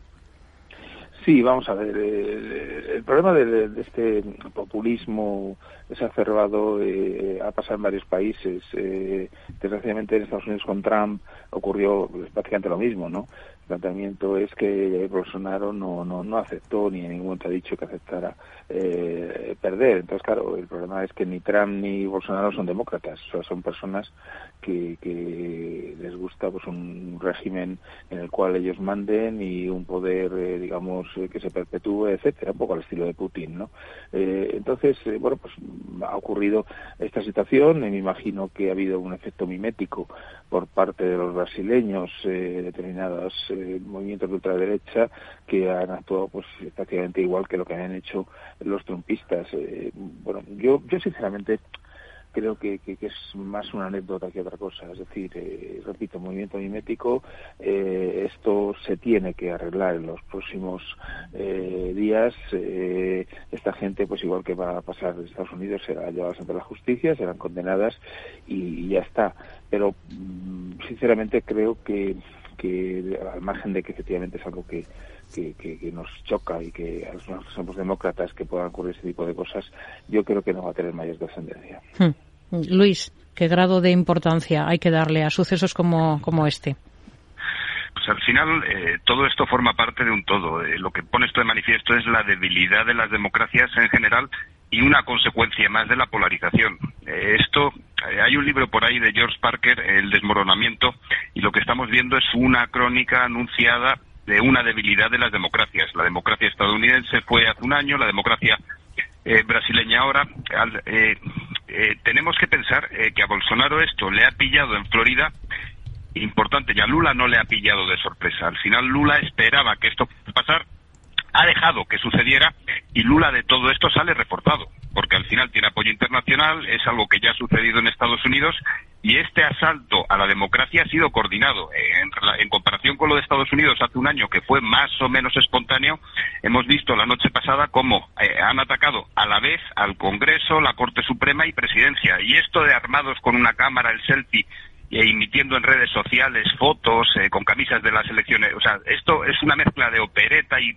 Sí, vamos a ver. Eh, el problema de, este populismo exacerbado eh, ha pasado en varios países. Eh, desgraciadamente en Estados Unidos con Trump ocurrió prácticamente lo mismo, ¿no? Planteamiento es que Bolsonaro no, no, no aceptó ni en ningún momento ha dicho que aceptara eh, perder. Entonces, claro, el problema es que ni Trump ni Bolsonaro son demócratas, o sea, son personas que, que les gusta pues un régimen en el cual ellos manden y un poder, eh, digamos, eh, que se perpetúe, etcétera, un poco al estilo de Putin, ¿no? entonces, bueno, pues ha ocurrido esta situación, y me imagino que ha habido un efecto mimético por parte de los brasileños, determinadas movimientos de ultraderecha que han actuado pues prácticamente igual que lo que han hecho los trumpistas. Eh, bueno, yo, yo sinceramente creo que, que, es más una anécdota que otra cosa. Es decir, eh, repito, movimiento mimético, eh, esto se tiene que arreglar en los próximos días. esta gente, pues igual que va a pasar en Estados Unidos, será llevadas ante la justicia, serán condenadas y ya está. Pero, mm, sinceramente, creo que que al margen de que efectivamente es algo que, que, nos choca y que a nosotros somos demócratas que puedan ocurrir ese tipo de cosas, yo creo que no va a tener mayor trascendencia. Hmm. Luis, ¿qué grado de importancia hay que darle a sucesos como, como este? Pues al final eh, todo esto forma parte de un todo. Eh, lo que pone esto de manifiesto es la debilidad de las democracias en general y una consecuencia más de la polarización. Eh, esto eh, hay un libro por ahí de George Parker, El desmoronamiento, y lo que estamos viendo es una crónica anunciada de una debilidad de las democracias. La democracia estadounidense fue hace un año, la democracia eh, brasileña ahora. tenemos que pensar que a Bolsonaro esto le ha pillado en Florida importante, y a Lula no le ha pillado de sorpresa. Al final Lula esperaba que esto pasar ha dejado que sucediera y Lula de todo esto sale reportado, porque al final tiene apoyo internacional, es algo que ya ha sucedido en Estados Unidos y este asalto a la democracia ha sido coordinado. En, comparación con lo de Estados Unidos hace un año, que fue más o menos espontáneo, hemos visto la noche pasada cómo eh, han atacado a la vez al Congreso, la Corte Suprema y Presidencia. Y esto de armados con una cámara, el selfie emitiendo en redes sociales fotos eh, con camisas de las elecciones. O sea, esto es una mezcla de opereta y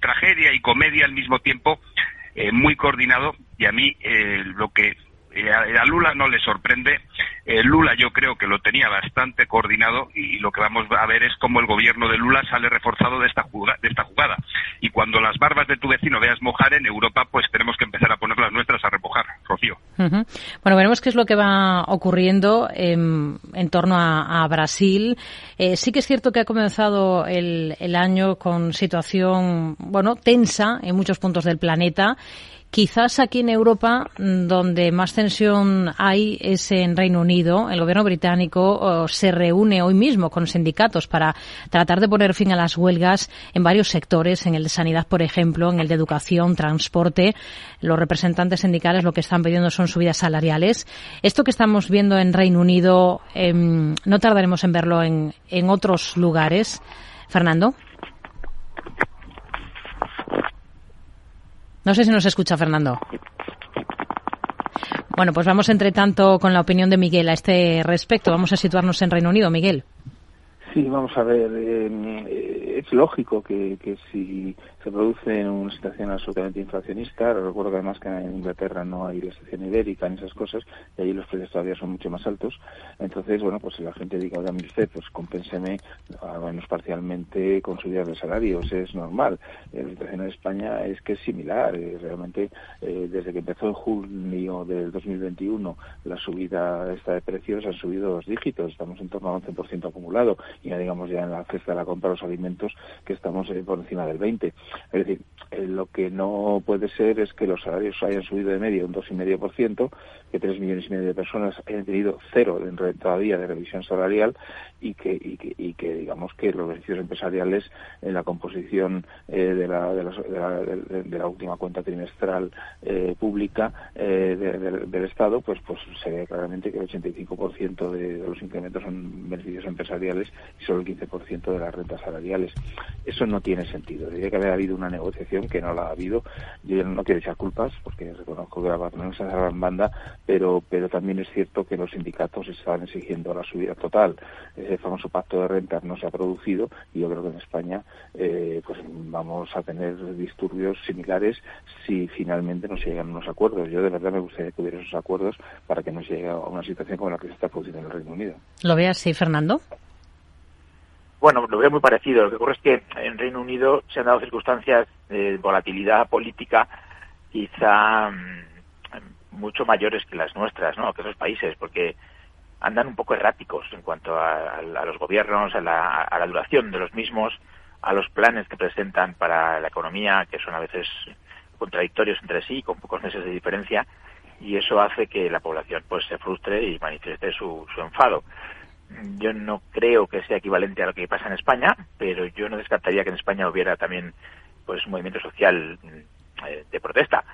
tragedia y comedia al mismo tiempo, eh, muy coordinado. Y a mí lo que a Lula no le sorprende eh, Lula yo creo que lo tenía bastante coordinado y lo que vamos a ver es cómo el gobierno de Lula sale reforzado de esta jugada. De esta jugada. Y cuando las barbas de tu vecino veas mojar en Europa, pues tenemos que empezar a poner las nuestras a remojar, Rocío. Bueno, veremos qué es lo que va ocurriendo en, torno a, Brasil. Eh, sí que es cierto que ha comenzado el, el año con situación, bueno, tensa en muchos puntos del planeta Quizás aquí en Europa, mm, donde más tensión hay, es en Reino Unido. El gobierno británico se reúne hoy mismo con sindicatos para tratar de poner fin a las huelgas en varios sectores, en el de sanidad, por ejemplo, en el de educación, transporte. Los representantes sindicales lo que están pidiendo son subidas salariales. Esto que estamos viendo en Reino Unido, em, no tardaremos en verlo en, en otros lugares. Fernando. No sé si nos escucha Fernando. Bueno, pues vamos entre tanto con la opinión de Miguel a este respecto. Vamos a situarnos en Reino Unido, Miguel. Sí, vamos a ver, eh, es lógico que, que, si se produce una situación absolutamente inflacionista, recuerdo que además que en Inglaterra no hay la estación ibérica ni esas cosas, y allí los precios todavía son mucho más altos, entonces, bueno, pues si la gente diga, oiga, mire usted, pues compénseme, al menos parcialmente, con subidas de salarios, es normal. La situación en España es que es similar, eh, realmente eh, desde que empezó en junio del 2021 la subida esta de precios han subido dos dígitos, estamos en torno al 11% acumulado y ya digamos ya en la cesta de la compra de los alimentos que estamos eh, por encima del 20. Es decir, eh, lo que no puede ser es que los salarios hayan subido de media un 2,5%, que 3 millones y medio de personas hayan tenido cero todavía de revisión salarial y que, digamos que los beneficios empresariales en la composición eh, de, la, la, la, última cuenta trimestral pública del Estado, pues, pues se ve claramente que el 85% de, de los incrementos son beneficios empresariales y solo el 15% de las rentas salariales. Eso no tiene sentido. Debería que haber habido una negociación que no la ha habido. Yo no quiero echar culpas porque reconozco que la se en banda, pero, pero también es cierto que los sindicatos estaban exigiendo la subida total. Ese famoso pacto de rentas no se ha producido y yo creo que en España eh, pues vamos a tener disturbios similares si finalmente no se llegan a unos acuerdos. Yo de verdad me gustaría que hubiera esos acuerdos para que no se llegue a una situación como la que se está produciendo en el Reino Unido. ¿Lo ve así, Fernando? Bueno, lo veo muy parecido. Lo que ocurre es que en Reino Unido se han dado circunstancias de volatilidad política quizá mm, mucho mayores que las nuestras, ¿no? Que esos países, porque andan un poco erráticos en cuanto a, los gobiernos, a la, a la, duración de los mismos, a los planes que presentan para la economía, que son a veces contradictorios entre sí, con pocos meses de diferencia, y eso hace que la población pues se frustre y manifieste su, su enfado. Yo no creo que sea equivalente a lo que pasa en España, pero yo no descartaría que en España hubiera también pues un movimiento social eh, de protesta.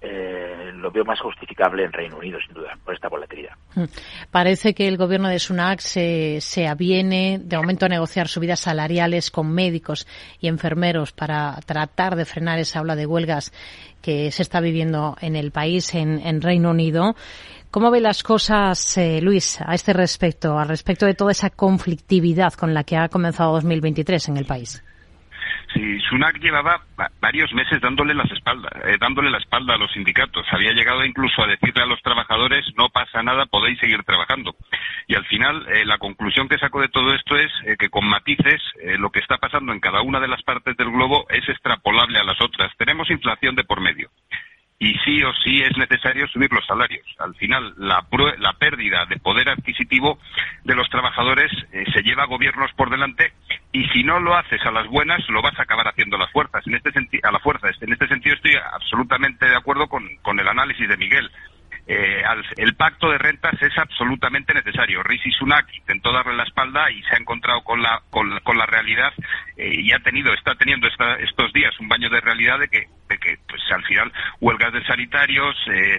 Eh, lo veo más justificable en Reino Unido, sin duda, por esta volatilidad. Hmm. Parece que el gobierno de Sunak se, se aviene de momento a negociar subidas salariales con médicos y enfermeros para tratar de frenar esa ola de huelgas que se está viviendo en el país, en, en Reino Unido. ¿Cómo ve las cosas, eh, Luis, a este respecto, al respecto de toda esa conflictividad con la que ha comenzado 2023 en el país? Sí, Sunak llevaba varios meses dándole las espaldas, eh, dándole la espalda a los sindicatos. Había llegado incluso a decirle a los trabajadores no pasa nada, podéis seguir trabajando. Y al final eh, la conclusión que saco de todo esto es que con matices lo que está pasando en cada una de las partes del globo es extrapolable a las otras. Tenemos inflación de por medio y sí o sí es necesario subir los salarios. Al final, la, la pérdida de poder adquisitivo de los trabajadores eh, se lleva a gobiernos por delante y si no lo haces a las buenas, lo vas a acabar haciendo a las fuerzas. En este a la fuerza. En este sentido estoy absolutamente de acuerdo con, con el análisis de Miguel. Eh, el pacto de rentas es absolutamente necesario. Rishi Sunak intentó darle la espalda y se ha encontrado con la, con, realidad eh, y ha tenido, está teniendo estos días un baño de realidad de que, de que pues, al final huelgas de sanitarios, eh,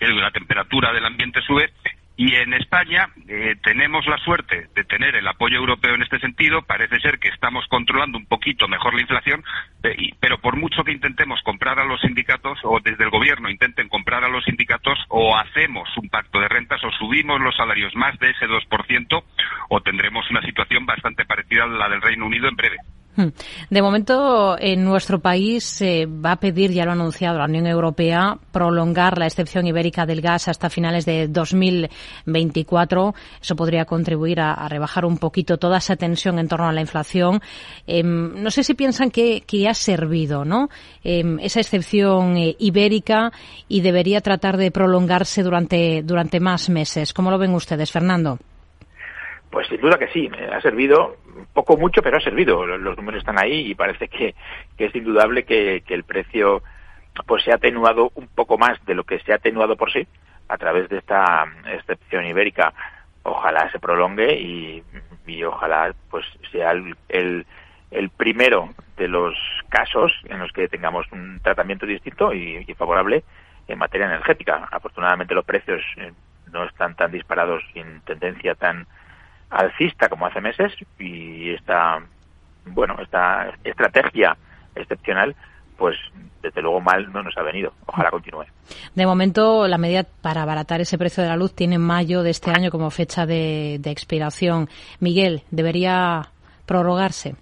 la temperatura del ambiente sube y en España eh, tenemos la suerte de tener el apoyo europeo en este sentido. Parece ser que estamos controlando un poquito mejor la inflación, pero por mucho que intentemos comprar a los sindicatos o desde el gobierno intenten comprar a los sindicatos o hacemos un pacto de rentas o subimos los salarios más de ese 2% o tendremos una situación bastante parecida a la del Reino Unido en breve. Hmm. De momento, en nuestro país se va a pedir, ya lo ha anunciado la Unión Europea, prolongar la excepción ibérica del gas hasta finales de 2024. Eso podría contribuir a, rebajar un poquito toda esa tensión en torno a la inflación. Em, no sé si piensan que, ha servido, ¿no? Em, esa excepción eh, ibérica y debería tratar de prolongarse durante, durante más meses. ¿Cómo lo ven ustedes, Fernando? Pues sin duda que sí, ha servido, poco mucho, pero ha servido. Los números están ahí y parece que, es indudable que, el precio pues se ha atenuado un poco más de lo que se ha atenuado por sí a través de esta excepción ibérica. Ojalá se prolongue y, ojalá pues sea el, el, primero de los casos en los que tengamos un tratamiento distinto y, y favorable en materia energética. Afortunadamente los precios eh, no están tan disparados sin tendencia tan alcista como hace meses y esta bueno esta estrategia excepcional pues desde luego mal no nos ha venido. Ojalá continúe. De momento, la medida para abaratar ese precio de la luz tiene mayo de este año como fecha de, de expiración. Miguel, ¿debería prorrogarse?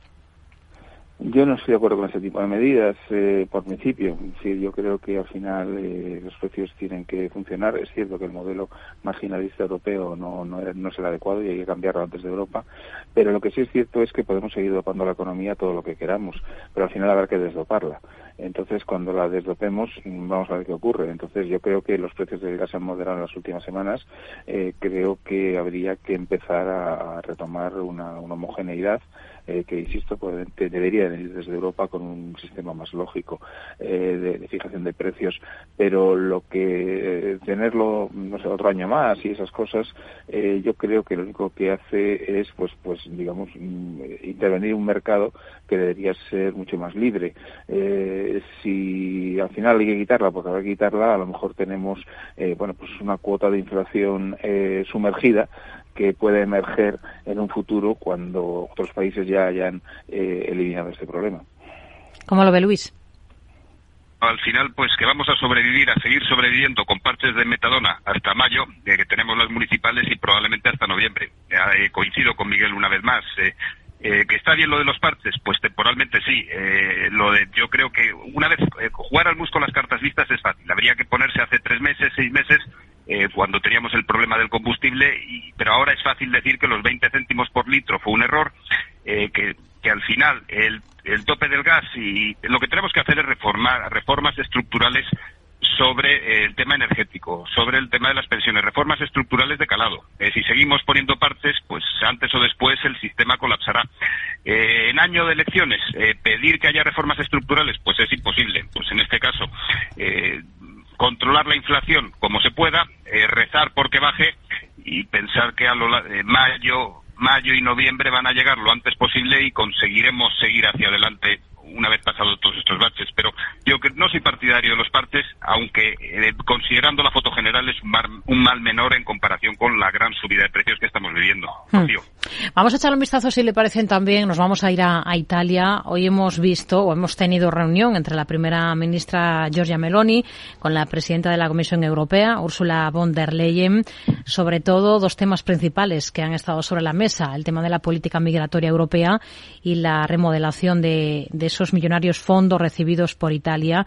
Yo no estoy de acuerdo con ese tipo de medidas eh, por principio. Yo creo que al final eh, los precios tienen que funcionar. Es cierto que el modelo marginalista europeo no, no, es el adecuado y hay que cambiarlo antes de Europa. Pero lo que sí es cierto es que podemos seguir dopando la economía todo lo que queramos, pero al final habrá que desdoparla. Entonces, cuando la desdopemos, vamos a ver qué ocurre. Entonces, yo creo que los precios del gas han moderado en las últimas semanas. Eh, creo que habría que empezar a, retomar una homogeneidad eh, que, insisto, pues, debería venir desde Europa con un sistema más lógico eh, de, fijación de precios, pero lo que eh, tenerlo, no sé, otro año más y esas cosas, eh, yo creo que lo único que hace es, pues, pues digamos, mm, intervenir un mercado que debería ser mucho más libre. Eh, si al final hay que quitarla, porque habrá que quitarla, a lo mejor tenemos, bueno, pues una cuota de inflación sumergida que puede emerger en un futuro cuando otros países ya hayan eh, eliminado este problema. ¿Cómo lo ve Luis? al final pues que vamos a sobrevivir, a seguir sobreviviendo con parches de metadona hasta mayo, eh, que tenemos las municipales y probablemente hasta noviembre. Eh, coincido con Miguel una vez más. Eh, eh, que está bien lo de los parches, pues temporalmente sí. Eh, lo de, yo creo que una vez eh, jugar al mus con las cartas vistas es fácil. Habría que ponerse hace tres meses, seis meses, eh, cuando teníamos el problema del combustible, y, pero ahora es fácil decir que los 20 céntimos por litro fue un error, eh, que, al final el, el tope del gas y lo que tenemos que hacer es reformar reformas estructurales sobre eh, el tema energético, sobre el tema de las pensiones, reformas estructurales de calado. Eh, si seguimos poniendo parches, pues antes o después el sistema colapsará. Eh, en año de elecciones, eh, pedir que haya reformas estructurales, pues es imposible. Pues en este caso, controlar la inflación como se pueda, eh, rezar porque baje y pensar que a lo de mayo, mayo y noviembre van a llegar lo antes posible y conseguiremos seguir hacia adelante una vez pasados todos estos baches. Pero yo no soy partidario de los partes, aunque eh, considerando la foto general es un mal, un mal, menor en comparación con la gran subida de precios que estamos viviendo. Hmm. Vamos a echar un vistazo, si le parecen también. Nos vamos a ir a, a, Italia. Hoy hemos visto o hemos tenido reunión entre la primera ministra Giorgia Meloni con la presidenta de la Comisión Europea, Ursula von der Leyen, sobre todo dos temas principales que han estado sobre la mesa. El tema de la política migratoria europea y la remodelación de, de esos millonarios fondos recibidos por Italia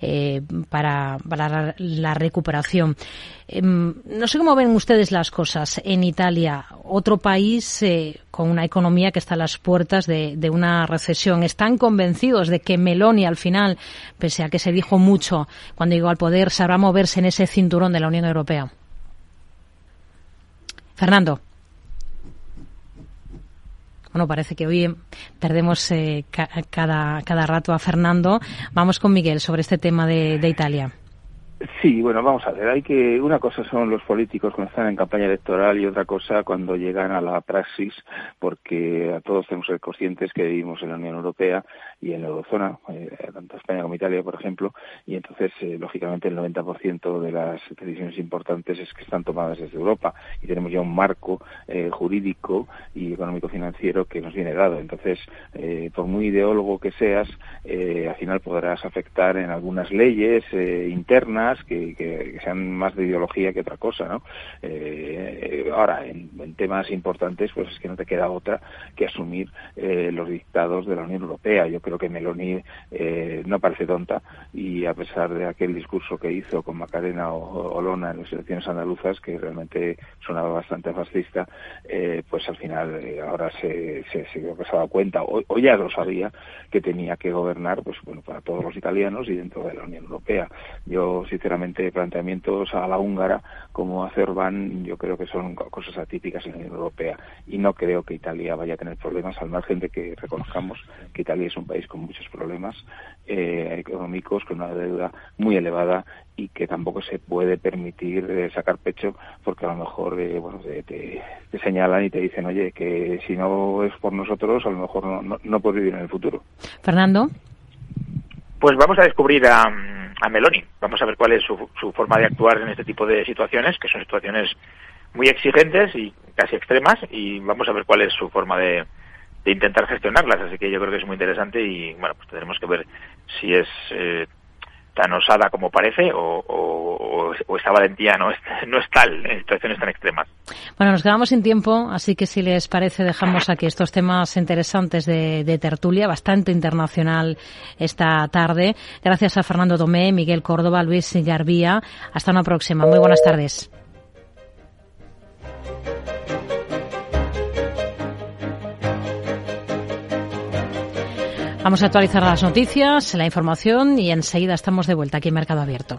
eh, para, la recuperación. Eh, no sé cómo ven ustedes las cosas en Italia, otro país eh, con una economía que está a las puertas de, una recesión. ¿Están convencidos de que Meloni al final, pese a que se dijo mucho cuando llegó al poder, sabrá moverse en ese cinturón de la Unión Europea? Fernando. Bueno, parece que hoy perdemos eh, ca cada, cada rato a Fernando. Vamos con Miguel sobre este tema de, de Italia. Sí, bueno, vamos a ver. Hay que una cosa son los políticos cuando están en campaña electoral y otra cosa cuando llegan a la praxis, porque a todos tenemos que ser conscientes que vivimos en la Unión Europea y en la eurozona, eh, tanto España como Italia, por ejemplo, y entonces, eh, lógicamente, el 90% de las decisiones importantes es que están tomadas desde Europa y tenemos ya un marco eh, jurídico y económico-financiero que nos viene dado. Entonces, eh, por muy ideólogo que seas, al final podrás afectar en algunas leyes eh, que, que, sean más de ideología que otra cosa, ¿no? Eh, ahora, en, temas importantes, pues es que no te queda otra que asumir eh, los dictados de la Unión Europea. Yo creo que Meloni eh, no parece tonta y a pesar de aquel discurso que hizo con Macarena o Olona en las elecciones andaluzas, que realmente sonaba bastante fascista, eh, pues al final eh, ahora se, se, se, ha dado cuenta, o, o, ya lo sabía, que tenía que gobernar, pues bueno, para todos los italianos y dentro de la Unión Europea. Yo, sinceramente, planteamientos a la húngara como hace Orbán, yo creo que son cosas atípicas en la Unión Europea y no creo que Italia vaya a tener problemas, al margen de que reconozcamos que Italia es un país con muchos problemas eh, económicos, con una deuda muy elevada y que tampoco se puede permitir eh, sacar pecho porque a lo mejor eh, bueno te, te, te, señalan y te dicen oye que si no es por nosotros a lo mejor no, no, no puedes vivir en el futuro. Fernando. Pues vamos a descubrir a, a Meloni. Vamos a ver cuál es su, su, forma de actuar en este tipo de situaciones, que son situaciones muy exigentes y casi extremas, y vamos a ver cuál es su forma de, de intentar gestionarlas. Así que yo creo que es muy interesante y bueno, pues tendremos que ver si es eh, tan osada como parece o, esta valentía no es, no es tal en situaciones tan extremas. Bueno, nos quedamos sin tiempo, así que si les parece dejamos aquí estos temas interesantes de, tertulia, bastante internacional esta tarde. Gracias a Fernando Tomé, Miguel Córdoba, Luis Garbía. Hasta una próxima. Muy buenas tardes. Vamos a actualizar las noticias, la información y enseguida estamos de vuelta aquí en Mercado Abierto.